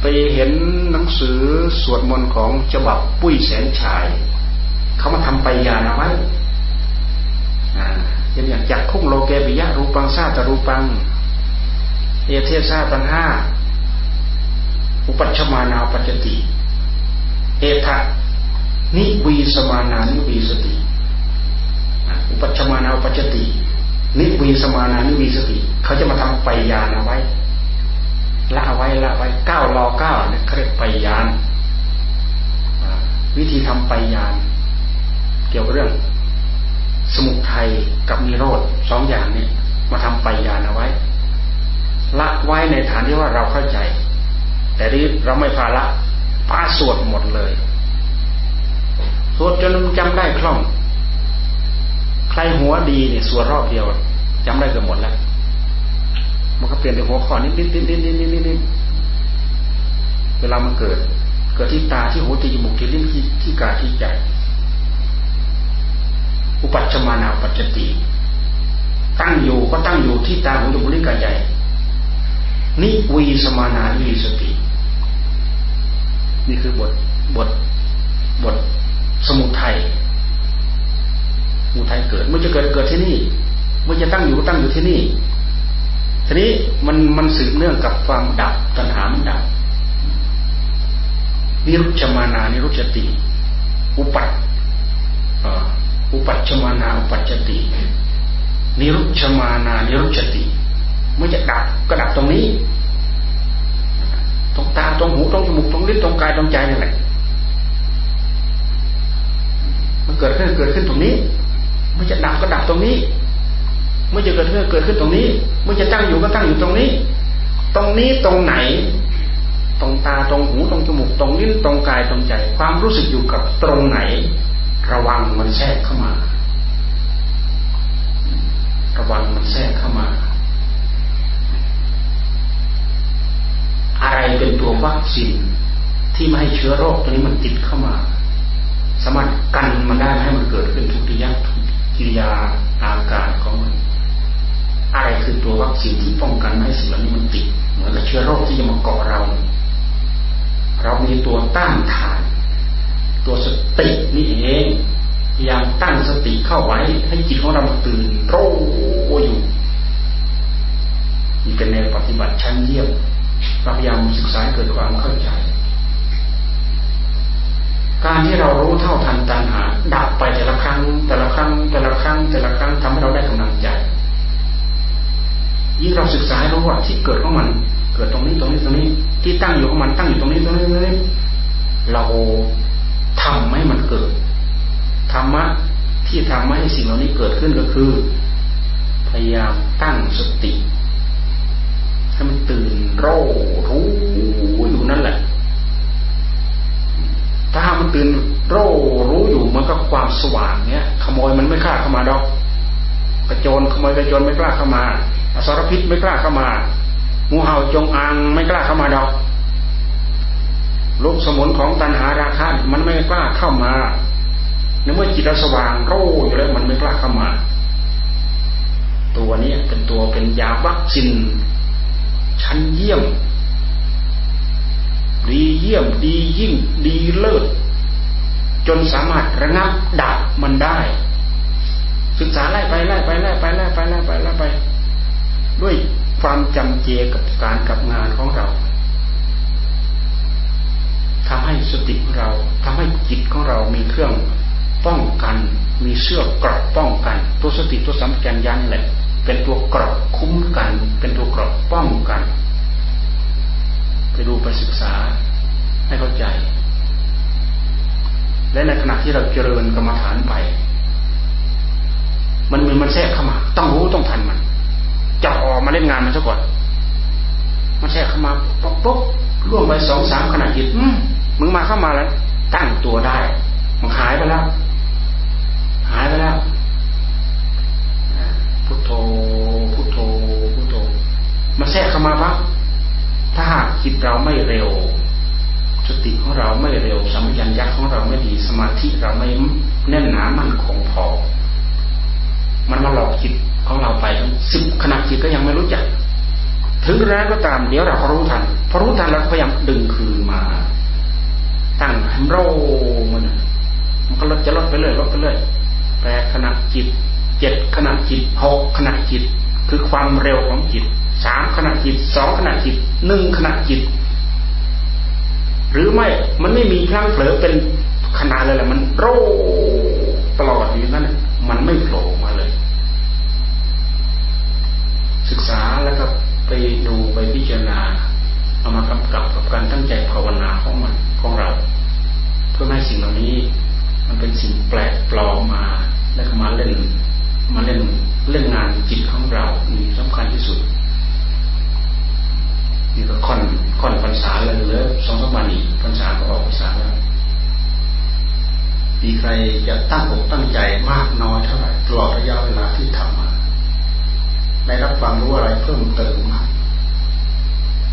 ไปเห็นหนังสือสวดมนต์ของฉบับปุ้ยแสนชาย เขามาทำไปยานะไว้อย่างอย่างจากคุ้งโลเกปิยะรูปังซาตรูปัง เอเทซาตันห้าอุปัชมานาปัจจติ เอทะนิวีสมานานิวีสติ อุปัชมานาปัจจติ นิวีสมานานิวีสติ เขาจะมาทำไปยานเอาไว้ละไว้ละไว้เก้ารอเก้าเนี่ยเขาเรียกไปยาน วิธีทำไปยาน เกี่ยวกับเรื่อง สมุทัยกับนิโรธสองอย่างนี้มาทำไปยานเอาไว้ ละไว้ในฐานที่ว่าเราเข้าใจ แต่ที่เราไม่พาละพาสวดหมดเลยสวดจนจำได้คล่อง ใครหัวดีเนี่ยสวดรอบเดียว จำได้เกือบหมดแล้วมันก็เปลี่ยนในหัวข้อนิดนิดนิดนิดนิดนิดนิดเวลามันเกิด เกิดที่ตาที่หูที่จมูกที่ลิ้นที่กายที่ใจ อุปัชมานาปัจจติ ตั้งอยู่ก็ตั้งอยู่ที่ตาหูจมูกลิ้นกายใจนิวีสมานานิวีสติ นี่คือบทบทบทสมุทัยมุทัยเกิด เมื่อจะเกิดเกิดที่นี่ เมื่อจะตั้งอยู่ก็ตั้งอยู่ที่นี่ ทีนี้มันมันสืบเนื่องกับความดับตัณหามันดับนิรุชมานานิรุชติ อุปัต อุปัชมานาอุปัจติ นิรุชมานานิรุชติเมื่อจะดับก็ดับตรงนี้ตรงตาตรงหูตรงจมูกตรงลิ้นตรงกายตรงใจนี่แหละมันเกิดขึ้นเกิดขึ้นตรงนี้เมื่อจะดับก็ดับตรงนี้ เมื่อจะเกิดขึ้นเกิดขึ้นตรงนี้ เมื่อจะตั้งอยู่ก็ตั้งอยู่ตรงนี้ ตรงนี้ตรงไหน ตรงตาตรงหูตรงจมูกตรงลิ้นตรงกายตรงใจ ความรู้สึกอยู่กับตรงไหน ระวังมันแทรกเข้ามา ระวังมันแทรกเข้ามา อะไรเป็นตัววัคซีนที่ไม่ให้เชื้อโรคตัวนี้มันติดเข้ามา สามารถกันมันได้ให้มันเกิดขึ้นทุกทิยะกิริยาอาการของมัน อะไรคือตัววัคซีนที่ป้องกันไม่ให้สิ่งเหล่านี้มันติด เหมือนกับเชื้อโรคที่จะมาเกาะเรา เรามีตัวต้านทาน ตัวสตินี่เองพยายามตั้งสติเข้าไว้ ให้จิตของเราตื่นโรอยู่นี่เป็นแนวปฏิบัติชั้นเยี่ยมเราพยายามศึกษาเกิดความเข้าใจ การที่เรารู้เท่าทันตัณหาดับไปแต่ละครั้ง แต่ละครั้ง แต่ละครั้ง แต่ละครั้งทำให้เราได้กำลังใจยิ่งเราศึกษาให้รู้ว่าที่เกิดของมัน เกิดตรงนี้ตรงนี้ตรงนี้ ที่ตั้งอยู่ของมันตั้งอยู่ตรงนี้ตรงนี้ตรงนี้เรา ทำให้มันเกิดธรรมะที่ทำให้สิ่งเหล่านี้เกิดขึ้นก็คือ พยายามตั้งสติให้มันตื่นรู้รู้อยู่นั่นแหละ ถ้าหากมันตื่นโร่รู้อยู่มันก็ความสว่างเนี้ยขโมยมันไม่กล้าเข้ามาดอกกระโจนขโมยกระโจนไม่กล้าเข้ามาอสรพิษไม่กล้าเข้ามางูเห่าจงอางไม่กล้าเข้ามาดอก ลูกสมุนของตันหาราคะมันไม่กล้าเข้ามาในเมื่อจิตเราสว่างโร่อยู่แล้วมันไม่กล้าเข้ามา ตัวนี้เป็นตัวเป็นยาวัคซีนชั้นเยี่ยม ดีเยี่ยมดียิ่งดีเลิศจนสามารถระงับดับมันได้ ศึกษาไล่ไปไล่ไปไล่ไปไล่ไปไล่ไปไล่ไป ด้วยความจำเจกับการกับงานของเรา ทำให้สติของเราทำให้จิตของเรามีเครื่องป้องกัน มีเสื้อกรอบป้องกัน ตัวสติตัวสัมผัสยันแหละ เป็นตัวกรอบคุ้มกัน เป็นตัวกรอบป้องกัน ไปดูไปศึกษาให้เข้าใจ และในขณะที่เราเจริญกรรมฐานไป มันมันมันแทรกเข้ามา ต้องรู้ต้องทันมันจะออกมาเล่นงานมันซะก่อน มันแทรกเข้ามาปุ๊บปุ๊บ ล่วงไปสองสามขณะจิตมึงมาเข้ามาแล้ว ตั้งตัวได้ มันหายไปแล้ว หายไปแล้วพุทโธพุทโธพุทโธมันแทรกเข้ามาปั๊บถ้าหากจิตเราไม่เร็วสติของเราไม่เร็วสัมยัญญักของเราไม่ดีสมาธิเราไม่แน่นหนามั่นคงพอ มันมาหลอกจิตของเราไปสิบขณะจิตก็ยังไม่รู้จัก ถึงแล้วก็ตาม เดี๋ยวเราก็รู้ทันพอรู้ทันเราก็พยายามดึงคืนมา ตั้งให้โรมันมันก็ลดจะลดไปเลยลดไปเลยแปดขณะจิตเจ็ดขณะจิตหกขณะจิต คือความเร็วของจิตสามขณะจิตสองขณะจิตหนึ่งขณะจิต หรือไม่มันไม่มีพลังเผลอเป็นขนาดเลยแหละมันโรตลอดอยู่นั่นมันไม่โผล่มาเลย ศึกษาแล้วก็ ดูไปพิจารณาเอามากำกับกับการตั้งใจภาวนาของมันของเรา เพื่อให้สิ่งเหล่านี้ มันเป็นสิ่งแปลกปลอมมา แล้วก็มาเล่นมาเล่นเล่นงานจิตของเรานี่สำคัญที่สุดนี่ก็ค่อนค่อนพรรษาเลยเหลือสองสามวันอีกพรรษาก็ออกพรรษาแล้วมีใครจะตั้งอกตั้งใจมากน้อยเท่าไหร่ตลอดระยะเวลาที่ทำมา ได้รับความรู้อะไรเพิ่มเติมมา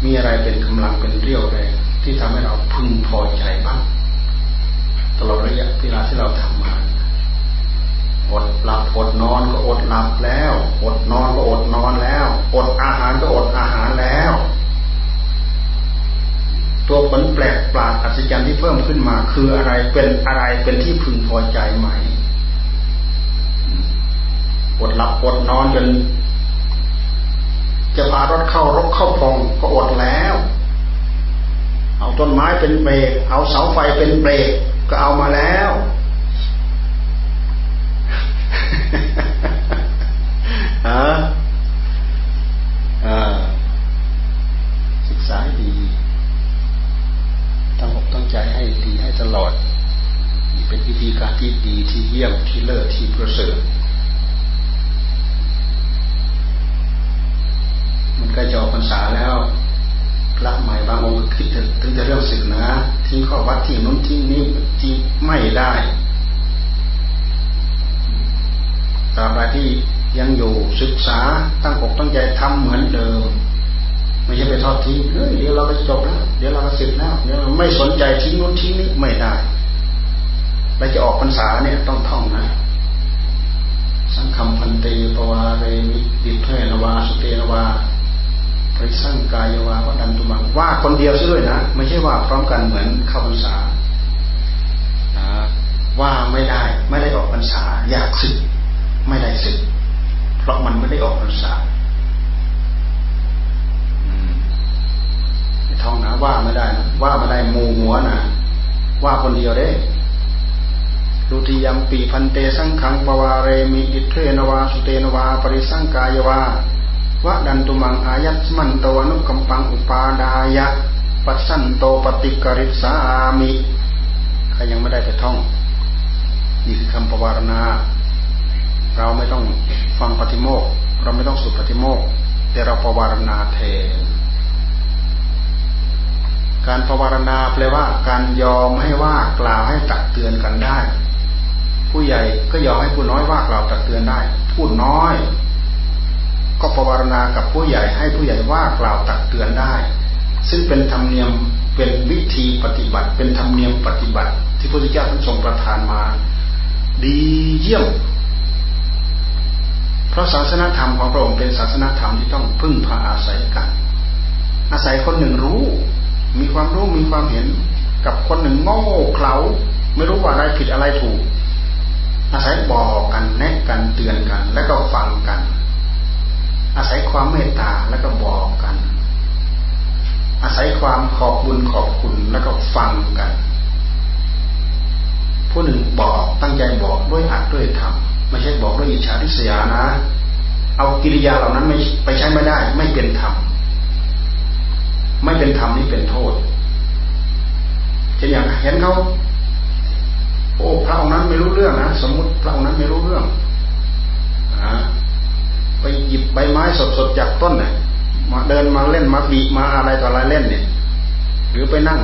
มีอะไรเป็นกำลังเป็นเรี่ยวแรงที่ทำให้เราพึงพอใจบ้างตลอดระยะเวลาที่เราทำมาอดหลับอดนอนก็อดหลับแล้ว อดนอนก็อดนอนแล้ว อดอาหารก็อดอาหารแล้ว ตัวผลแปลกปราดอัศจรรย์ที่เพิ่มขึ้นมา คืออะไรเป็นอะไรเป็นที่พึงพอใจไหมอดหลับอดนอนจน จะพารถเข้ารกเข้าพองก็อดแล้ว เอาต้นไม้เป็นเบรกเอาเสาไฟเป็นเบรกก็เอามาแล้ว ฮะศึกษาดีตั้งอกตั้งใจให้ดีให้ตลอด เป็นวิธีการที่ดีที่เยี่ยมที่เลิศที่ประเสริฐ มันใกล้จะออกพรรษาแล้วพระใหม่บางองค์คิดถึงแต่เรื่องศึกนะทิ้งข้อวัดทิ้งนู้นทิ้งนี้ทิ้งไม่ได้ตราบใดที่ยังอยู่ศึกษาตั้งอกตั้งใจทำเหมือนเดิม ไม่ใช่ไปทอดทิ้งเฮ้ยเดี๋ยวเราก็จบแล้วเดี๋ยวเราก็เสร็จแล้วเดี๋ยวเราไม่สนใจทิ้งนู้นทิ้งนี้ไม่ได้เราจะออกพรรษาเนี่ยต้องท่องนะสังคำพันเตปวาเรมิดิเทนวาสเตนวา ปริสังกายวาวัดันตุมังว่าคนเดียวซะด้วยนะ ไม่ใช่ว่าพร้อมกันเหมือนเข้าพรรษาว่าไม่ได้ไม่ได้ออกพรรษา อยากสึกไม่ได้สึก เพราะมันไม่ได้ออกพรรษาท่องนะว่าไม่ได้นะว่าไม่ได้มูหัวนะว่าคนเดียวได้ดุติยมปีพันเตสังขังปวาเรมิอิเทนวาสุเตนวา ปริสังกายวา วะดันตุมังอายัตมันโตวนุกัมปังอุปาดายะ ปัสสันโตปฏิกริสามิใครยังไม่ได้ไปท่อง นี่คือคำปวารณา เราไม่ต้องฟังปฏิโมกเราไม่ต้องสุดปฏิโมกแต่เราปวารณาเทน การปวารณาแปลว่า การยอมให้ว่ากล่าวให้ตักเตือนกันได้ ผู้ใหญ่ก็ยอมให้ผู้น้อยว่ากล่าวตักเตือนได้ ผู้น้อย ก็ปวารณากับผู้ใหญ่ให้ผู้ใหญ่ว่ากล่าวตักเตือนได้ ซึ่งเป็นธรรมเนียมเป็นวิธีปฏิบัติ เป็นธรรมเนียมปฏิบัติ ที่พระพุทธเจ้าท่านทรงประทานมา ดีเยี่ยม เพราะศาสนาธรรมของพระองค์เป็นศาสนาธรรมที่ต้องพึ่งพาอาศัยกัน อาศัยคนหนึ่งรู้ มีความรู้มีความเห็นกับคนหนึ่งโง่เขลาไม่รู้ว่าอะไรผิดอะไรถูก อาศัยบอกกันแนะกันเตือนกัน แล้วก็ฟังกัน อาศัยความเมตตาแล้วก็บอกกัน อาศัยความขอบบุญขอบคุณแล้วก็ฟังกัน ผู้หนึ่งบอกตั้งใจบอกด้วยอัดด้วยธรรมไม่ใช่บอกด้วยอิจฉาทิษยานะ เอากิริยาเหล่านั้นไม่ไปใช้ไม่ได้ ไม่เป็นธรรมไม่เป็นธรรมนี่เป็นโทษเช่นอย่างเห็นเขาโอ้พระองค์นั้นไม่รู้เรื่องนะสมมติพระองค์นั้นไม่รู้เรื่องอ ไปหยิบใบไม้สดๆจากต้นเนี่ยมาเดินมาเล่นมาบีมาอะไรต่ออะไรเล่นเนี่ย หรือไปนั่ง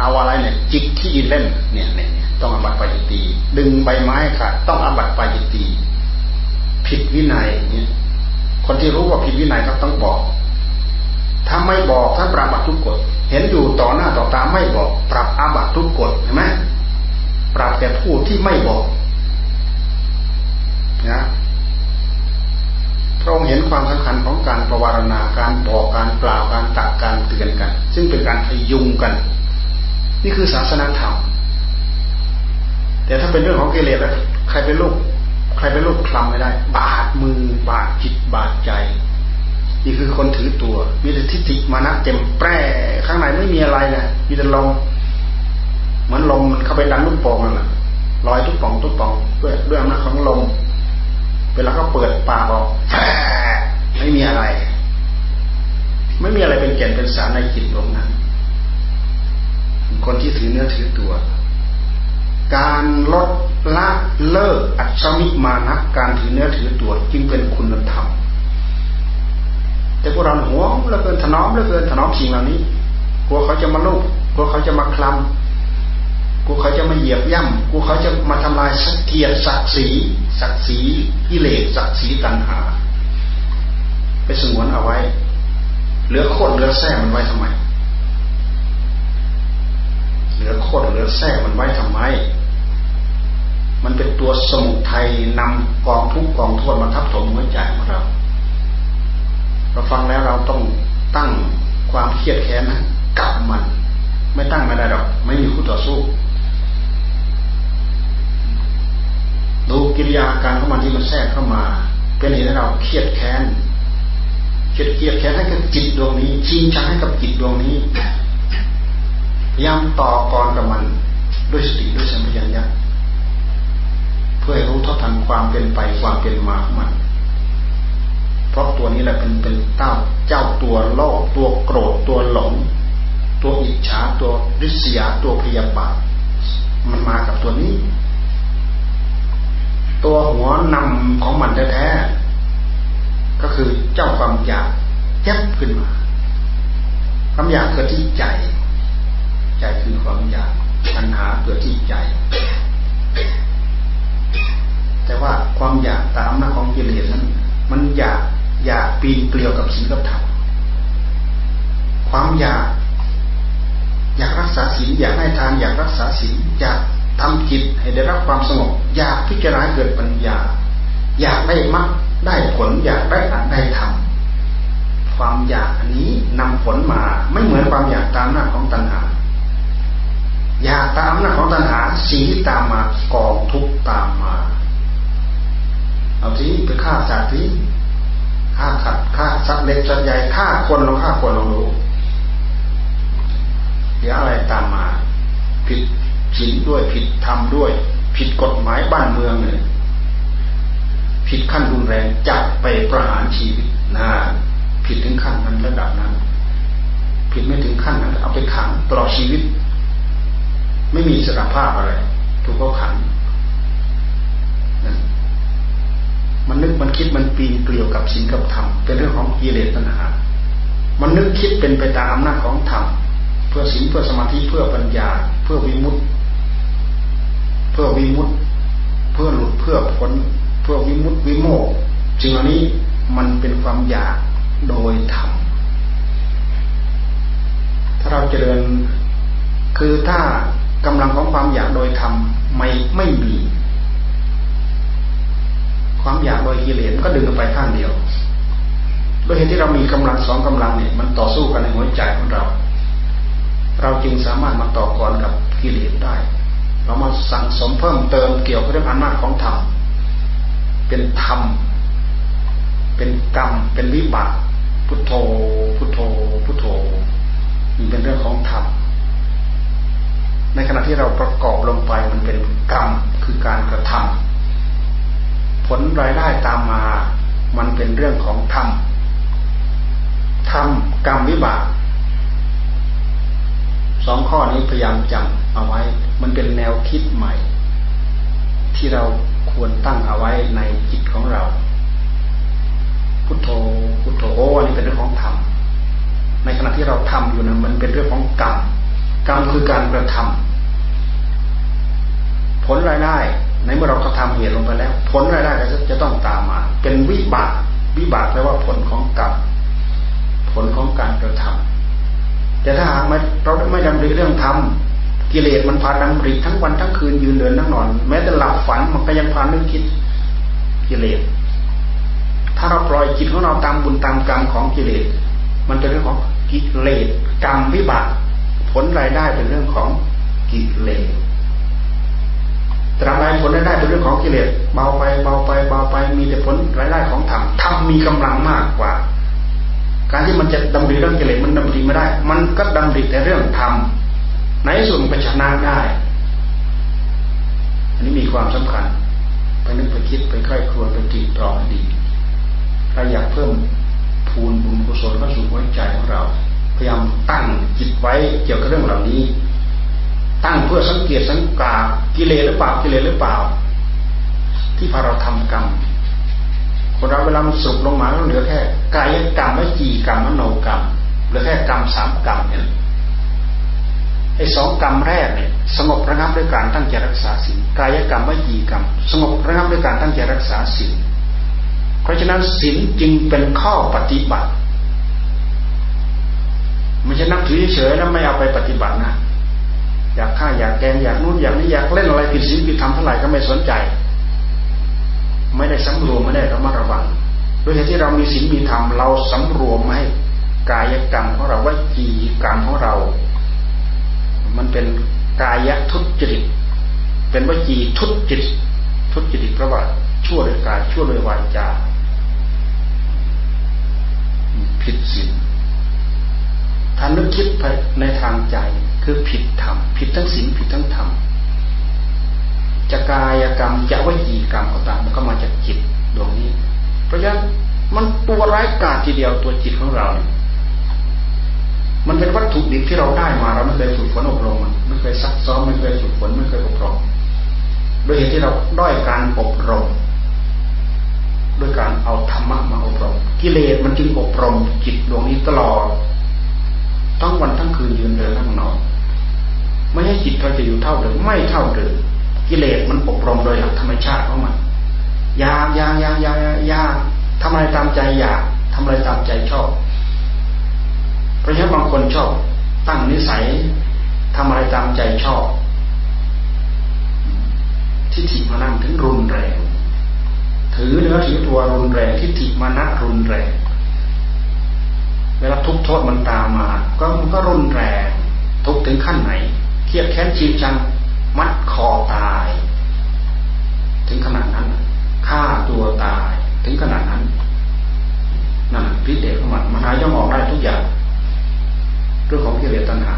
เอาอะไรเนี่ย จิกที่เล่นเนี่ยเนี่ยต้องอบัตปาจิตีดึงใบไม้ขาดต้องอบัตปาจิตีผิดวินัยเนี่ยคนที่รู้ว่าผิดวินัยก็ต้องบอก ถ้าไม่บอกท่านปรับบัตทุกกฎเห็นอยู่ต่อหน้าต่อตาไม่บอก ปรับอาบัตทุกกฎเห็นไหมปรับแต่ผู้ที่ไม่บอกนะ ระองค์เห็นความสำคัญของการประวารณาการบอกการกล่าวการตักการเตือนกัน ซึ่งเป็นการพยุงกัน นี่คือศาสนาธรรม แต่ถ้าเป็นเรื่องของกิเลสแล้วใครเป็นลูกใครเป็นลูกคลำไม่ได้ บาดมือบาดจิตบาดใจ นี่คือคนถือตัว มีแต่ทิฏฐิมานะเต็มแปร่ข้างในไม่มีอะไรนะมีแต่ลมเหมือนลมมันเข้าไปดันลูกป่งนั่นแหละลอยทุกป่องทุกป่องด้วยด้วยอำนาจของลม เวลาเขาเปิดปากออกไม่มีอะไร ไม่มีอะไรเป็นแก่นเป็นสารในจิตตรงนั้น คนที่ถือเนื้อถือตัว การลดละเลิกอัศมิมานะการถือเนื้อถือตัว จึงเป็นคุณธรรมแต่พวกเราหัวเหลือเกินถนอมเหลือเกินถนอมสิ่งเหล่านี้กลัวเขาจะมาลูกกลัวเขาจะมาคลำ ลัวเขาจะมาเหยียบย่ำกลัวเขาจะมาทำลายสเกียรติศักดิ์ศรีศักดิ์ศรีกิเลสศักดิ์ศรีตัณหา ไปสงวนเอาไว้ เหลือโคตรเหลือแท้มันไว้ทำไม เหลือโคตรเหลือแท้มันไว้ทำไม มันเป็นตัวสมุทัยนำกองทุกกองโทษมาทับถมหัวใจของเรา เราฟังแล้วเราต้องตั้งความเครียดแค้นนะกับมัน ไม่ตั้งไม่ได้หรอก ไม่มีคู่ต่อสู้ ดูกิริยาการของมันที่มันแทรกเข้ามา เป็นเหตุให้เราเครียดแค้นเกียดเกียดแค้นให้กับจิตดวงนี้ ชิงชังให้กับจิตดวงนี้ยามต่อกรกับมันด้วยสติด้วยสัมผัสญาเพื่อให้รู้เท่าทันความเป็นไปความเป็นมาของมัน เพราะตัวนี้แหละเป็นเป็นเต้าเจ้าตัวโลภตัวโกรธตัวหลง ตัวอิจฉาตัวริษยาตัวพยาบาทมันมากับตัวนี้ ตัวหัวนำของมันแท้ๆก็คือเจ้าความอยากแยบขึ้นมาความอยากเกิดที่ใจ ใจคือความอยากปัญหาเกิดที่ใจ แต่ว่าความอยากตามน้าของกิเลสนั้น มันอยากอยากปีนเกลียวกับศีลกับธรรมความอยาก อยากรักษาศีลอยากให้ทานอยากรักษาศีลอยาก ทำจิตให้ได้รับความสงบอยากพิจารณาเกิดปัญญา อยากได้มรรคได้ผลอยากได้อันได้ทำความอยากอันนี้นำผลมาไม่เหมือนความอยากตามหน้าของตัณหา อยากตามหน้าของตัณหาสิ่งที่ตามมากองทุกตามมา เอาทีไปฆ่าสัตว์ทีฆ่าขัดฆ่าสัตว์เล็กสัตว์ใหญ่ฆ่าคนเราฆ่าคนเราดูเดี๋ยวอะไรตามมา ผิด ศีลด้วยผิดธรรมด้วย ผิดกฎหมายบ้านเมืองเลยผิดขั้นรุนแรงจับไปประหารชีวิตนะผิดถึงขั้นนั้นระดับนั้น ผิดไม่ถึงขั้นนั้นเอาไปขังตลอดชีวิต ไม่มีสารภาพอะไรถูกเขาขังมันนึกมันคิดมันปีนเกลียวกับสิ่งกับธรรมเป็นเรื่องของกิเลสตัณหา มันนึกคิดเป็นไปตามอำนาจของธรรมเพื่อศีลเพื่อสมาธิเพื่อปัญญา เพื่อวิมุตติ พื่อวิมุตเพื่อหลุดเพื่อพ้นเพื่อวิมุตวิโมกสิ่งเหล่านี้มันเป็นความอยากโดยธรรมถ้าเราเจริญคือถ้ากำลังของความอยากโดยธรรมไม่ไม่มี ความอยากโดยกิเลสก็ดึงไปข้างเดียวด้วยเหตุที่เรามีกำลังสองกำลังเนี่ยมันต่อสู้กันในหัวใจของเรา เราจึงสามารถมาต่อกรกับกิเลสได้ เรามาสั่งสมเพิ่มเติมเกี่ยวกับเรื่องอำนาจของธรรมเป็นธรรม เป็นกรรม เป็นวิบากพุทโธ พุทโธ พุทโธนี่เป็นเรื่องของธรรมในขณะที่เราประกอบลงไปมันเป็นกรรมคือการกระทำผลรายได้ตามมา มันเป็นเรื่องของธรรมธรรมกรรมวิบาก สองข้อนี้พยายามจำเอาไว้ มันเป็นแนวคิดใหม่ ที่เราควรตั้งเอาไว้ในจิตของเรา พุทโธพุทโธโอ้อันนี้เป็นเรื่องของธรรมในขณะที่เราทำอยู่นั้นมันเป็นเรื่องของกรรมกรรมคือการกระทำผลรายได้ในเมื่อเรากระทำเหตุลงไปแล้ว ผลรายได้ก็จะต้องตามมา เป็นวิบากวิบากแปลว่าผลของกรรมผลของการกระทำ แต่ถ้าหากไม่เราไม่ดำริเรื่องทำกิเลสมันพาดำริทั้งวันทั้งคืนยืนเดินนั่งนอน แม้แต่หลับฝันมันก็ยังพานึกคิดกิเลสถ้าเราปล่อยจิตของเราตามบุญตามกรรมของกิเลสมันเป็นเรื่องของกิเลสกรรมวิบากผลรายได้เป็นเรื่องของกิเลสตราบใดผลรายได้เป็นเรื่องของกิเลสเบาไปเบาไปเบาไปมีแต่ผลรายได้ของธรรมธรรมมีกำลังมากกว่า การที่มันจะดำริเรื่องกิเลสมันดำริไม่ได้ มันก็ดำริแต่เรื่องธรรมในส่วนมันชนะได้ อันนี้มีความสำคัญไปนึกไปคิดไปใคร่ครวญไปตรีตรองดีถ้าอยากเพิ่มภูนบุญกุศลเข้าสู่หัวใจของเรา พยายามตั้งจิตไว้เกี่ยวกับเรื่องเหล่านี้ ตั้งเพื่อสังเกตสังกากิเลสหรือเปล่ากิเลสหรือเปล่า ที่พาเราทำกรรม คนเราเวลามันสุกลงมาก็เหลือแค่กายกรรมวิจีกรรมมโนกรรมเหลือแค่กรรมสามกรรมเนี่ยไอ้สองกรรมแรกเนี่ยสงบระงับด้วยการตั้งใจรักษาศีลกายกรรมวิจีกรรม สงบระงับด้วยการตั้งใจรักษาศีลเพราะฉะนั้นศีลจึงเป็นข้อปฏิบัติไม่ใช่นับถือเฉยแล้วไม่เอาไปปฏิบัตินะอยากฆ่าอยากแกงอยากนู่นอยากนี้อยากเล่นอะไรผิดศีลผิดธรรมเท่าไหร่ก็ไม่สนใจ ไม่ได้สำรวมไม่ได้ระมัดระวังด้วยเหตุที่เรามีศีลมีธรรมเราสำรวมให้กายกรรมของเราว่าจีกรรมของเรา มันเป็นกายทุจริต เป็นวจีทุจริตทุจริตเพราะว่าชั่วโดยกายชั่วโดยวาจาผิดศีลถ้านึกคิดไปในทางใจคือผิดธรรมผิดทั้งศีลผิดทั้งธรรม จะกายกรรมจะวิจีกรรมก็ตามมันก็มาจากจิตดวงนี้ เพราะฉะนั้นมันตัวร้ายกาจทีเดียวตัวจิตของเราเนี่ยมันเป็นวัตถุดิบที่เราได้มาเราไม่เคยฝึกฝนอบรมมันไม่เคยซักซ้อมไม่เคยฝึกฝนไม่เคยอบรมโดยเหตุที่เราด้อยการอบรมด้วยการเอาธรรมะมาอบรม กิเลสมันจึงอบรมจิตดวงนี้ตลอดทั้งวันทั้งคืนยืนเดินนั่งนอนไม่ให้จิตเราจะอยู่เท่าเดิมไม่เท่าเดิม กิเลสมันอบรมโดยหลักธรรมชาติของมันอยากอยากอยากอยากอยากทำอะไรตามใจอยากทำอะไรตามใจชอบ เพราะฉะนั้นบางคนชอบ ตั้งนิสัยทำอะไรตามใจชอบ ทิฏฐิมานั่งถึงรุนแรง ถือเนื้อถือตัวรุนแรง ทิฏฐิมานะรุนแรง เวลาทุกโทษมันตามมา ก็มันก็รุนแรง ทุกถึงขั้นไหน เครียดแค้นชีจัง มัดคอตาย ถึงขนาดนั้นฆ่าตัวตาย ถึงขนาดนั้นนั่นพิเดชของมันมหาย่อมออกได้ทุกอย่างเรื่องของกิเลสตัณหา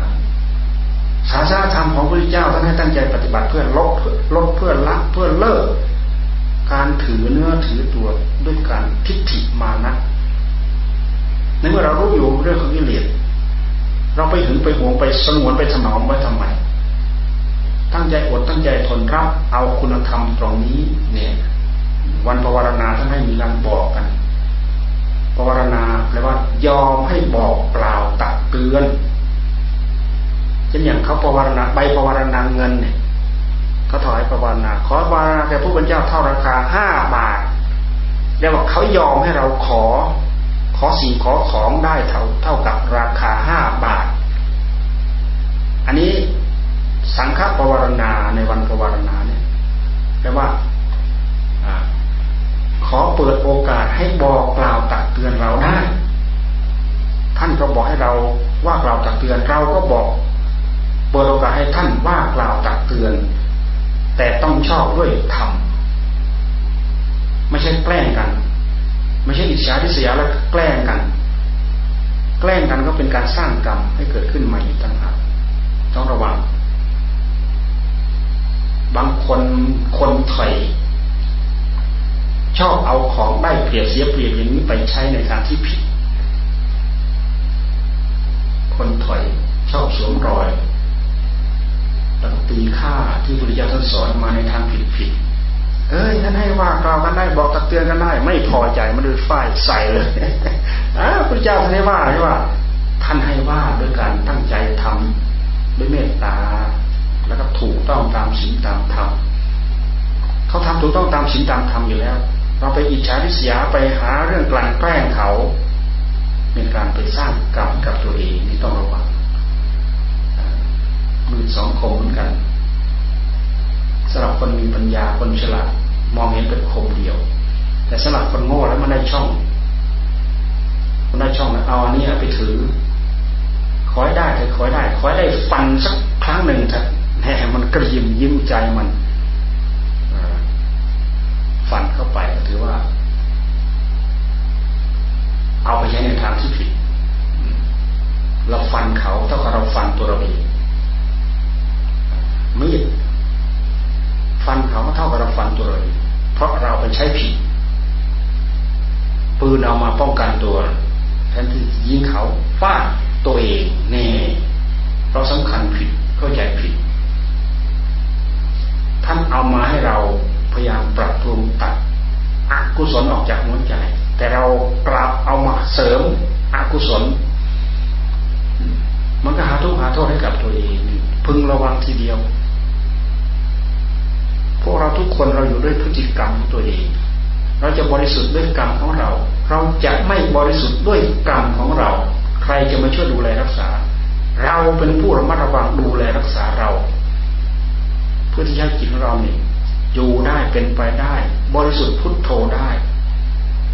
ศาสนาธรรมของพระพุทธเจ้าท่านให้ตั้งใจปฏิบัติเพื่อลดลดเพื่อละเพื่อเลิก การถือเนื้อถือตัวด้วยการทิฏฐิมานะในเมื่อเรารู้อยู่เรื่องของกิเลสเราไปถึงไปหวงไปสงวนไปถนอมไว้ทำไม ตั้งใจอดตั้งใจทนรับ เอาคุณธรรมตรงนี้ เนี่ย วันปวารณาท่านให้มีการบอกกันปวารณาแปลว่ายอมให้บอกเปล่าตักเตือนเช่นอย่างเขาปวารณาใบปวารณาเงินเนี่ยเขาถอยปวารณาขอปวารณาแก่ผู้เป็นเจ้าเท่าราคาห้าบาทเรียกว่าเขายอมให้เราขอ ขอสิ่งขอของได้เท่าเท่ากับราคาห้าบาท อันนี้ สังฆปวารณาในวันปวารณาเนี่ยแปลว่าขอเปิดโอกาสให้บอกกล่าวตักเตือนเราได้ ท่านก็บอกให้เราว่ากล่าวตักเตือนเราก็บอก เปิดโอกาสให้ท่านว่ากล่าวตักเตือน แต่ต้องชอบด้วยธรรมไม่ใช่แกล้งกัน ไม่ใช่อิจฉาทิษยาแล้วแกล้งกัน แกล้งกันก็เป็นการสร้างกรรมให้เกิดขึ้นใหม่อีกต่างหากต้องระวัง บางคนคนถอย ชอบเอาของได้เปรียบเสียเปรียบอย่างนี้ไปใช้ในทางที่ผิด คนถอยชอบสวมรอยแล้วตีค่าที่พุทธเจ้าท่านสอนมาในทางผิดผิดเอ้ยท่านให้ว่ากล่าวกันได้บอกตักเตือนกันได้ ไม่พอใจมันดูฝ่ายใส่เลยอ่าพระเจ้าท่านให้ว่าใช่ว่า ท่านให้ว่าด้วยการตั้งใจทำด้วยเมตตา แล้วก็ถูกต้องตามศีลตามธรรมเขาทำถูกต้องตามศีลตามธรรมอยู่แล้ว เราไปอิจฉาริษยาไปหาเรื่องกลั่นแกล้งเขาเป็นการไปสร้างกรรมกับตัวเองนี่ต้องระวังมือสองคมเหมือนกันสำหรับคนมีปัญญาคนฉลาดมองเห็นเป็นคมเดียว แต่สำหรับคนโง่แล้วมันได้ช่อง มันได้ช่องแล้วเอาอันนี้ไปถือขอให้ได้เถอะขอให้ได้ ขอให้ได้ฟันสักครั้งหนึ่งเถอะ แหมมันกระยิมยิ้มใจมันฟันเข้าไปถือว่า เอาไปใช้ในทางที่ผิด เราฟันเขาเท่ากับเราฟันตัวเราเองมีดฟันเขาเท่ากับเราฟันตัวเราเองเพราะเราไปใช้ผิดปืนเอามาป้องกันตัวแทนที่ยิงเขาฟาดตัวเองแน่เราสำคัญผิดเข้าใจผิด ท่านเอามาให้เราพยายามปรับปรุงตัดอกุศลออกจากหัวใจ แต่เรากลับเอามาเสริมอกุศล มันก็หาทุกหาโทษให้กับตัวเอง พึงระวังทีเดียว พวกเราทุกคนเราอยู่ด้วยพฤติกรรมตัวเอง เราจะบริสุทธิ์ด้วยกรรมของเรา เราจะไม่บริสุทธิ์ด้วยกรรมของเรา ใครจะมาช่วยดูแลรักษา เราเป็นผู้ระมัดระวังดูแลรักษาเรา เพื่อที่ให้จิตของเราเนี่ยอยู่ได้เป็นไปได้ บริสุทธิ์พุทโธได้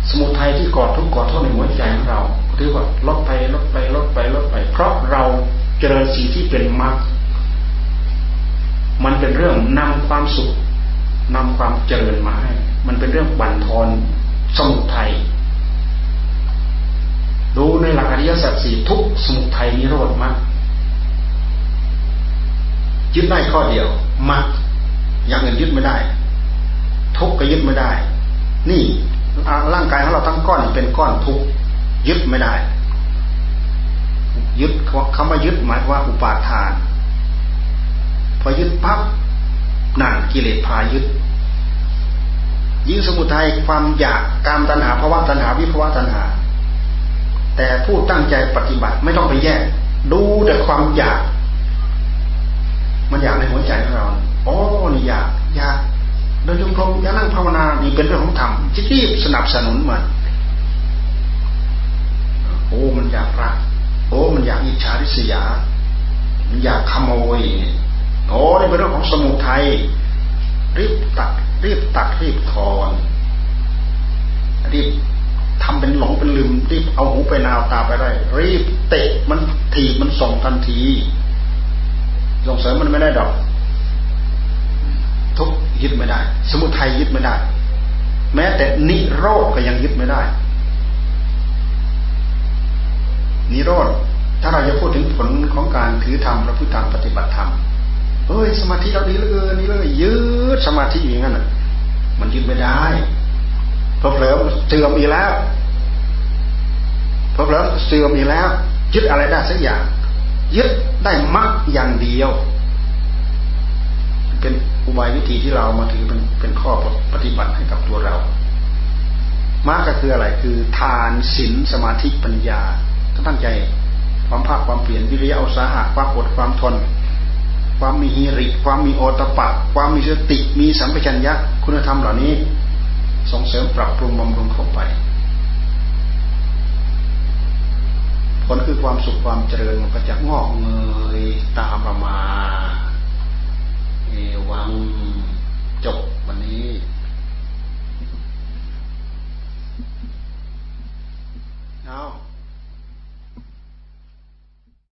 สมุทัยที่กอดทุกข์กอดโทษในหัวใจของเราถือว่าลดไปลดไปลดไปลดไป เพราะเราเจริญสีที่เป็นมรรคมันเป็นเรื่องนำความสุขนำความเจริญมาให้ มันเป็นเรื่องบั่นทอนสมุทัยดูในหลักอริยสัจสี่ทุกสมุทัยนิโรธมรรคยึดได้ข้อเดียว มรรคอย่างอื่นยึดไม่ได้ ทุกก็ยึดไม่ได้ นี่ร่างกายของเราทั้งก้อนเป็นก้อนทุกยึดไม่ได้ ยึดคำว่ายึดหมายว่าอุปาทาน พอยึดปั๊บนั่นกิเลสพายึดยิ่งสมุทัยความอยากการตัณหาภาวะตัณหาวิภาวะตัณหา แต่ผู้ตั้งใจปฏิบัติไม่ต้องไปแยก ดูแต่ความอยาก มันอยากในหัวใจของเราโอ้นี่อยากอยากเดินจงกรมอยากนั่งภาวนานี่เป็นเรื่องของธรรมจะรีบสนับสนุนมันโอ้มันอยากรักโอ้มันอยากอิจฉาริษยา มันอยากขโมยโอ้นี่เป็นเรื่องของสมุทัยรีบตัดรีบตัดรีบถอนรีบทำเป็นหลงเป็นลืมรีบเอาหูไปนาวตาไปได้ รีบเตะมันถีบมันส่งทันที ส่งเสริมมันไม่ได้ดอก ทุกยึดไม่ได้ สมุทัยยึดไม่ได้ แม้แต่นิโรธก็ยังยึดไม่ได้ นิโรธถ้าเราจะพูดถึงผลของการถือธรรมพระพุทธธรรมปฏิบัติธรรมเอ้ยสมาธิเราดีเหลือเกินนี่เลยยืดสมาธิอย่างนั้นมันยืดไม่ได้เพอเผลอเสื่อมอีกแล้วเพอเผลอเสื่อมอีกแล้วยึดอะไรได้สักอย่าง ยึดได้มักอย่างเดียว เป็นอุบายวิธีที่เรามาถือเป็นเป็นข้อปฏิบัติให้กับตัวเรามากก็คืออะไรคือทานศีลสมาธิปัญญาต้องตั้งใจความภาคความเปลี่ยนวิริยะอุตสาหะความอดความทน ความมีฮิริ ความมีโอตปะ ความมีสติมีสัมปชัญญะคุณธรรมเหล่านี้ ส่งเสริมปรับปรุงบำรุงเข้าไป ผลคือความสุขความเจริญมันก็จะงอกเงยตามประมาเอวังจบวันนี้เอา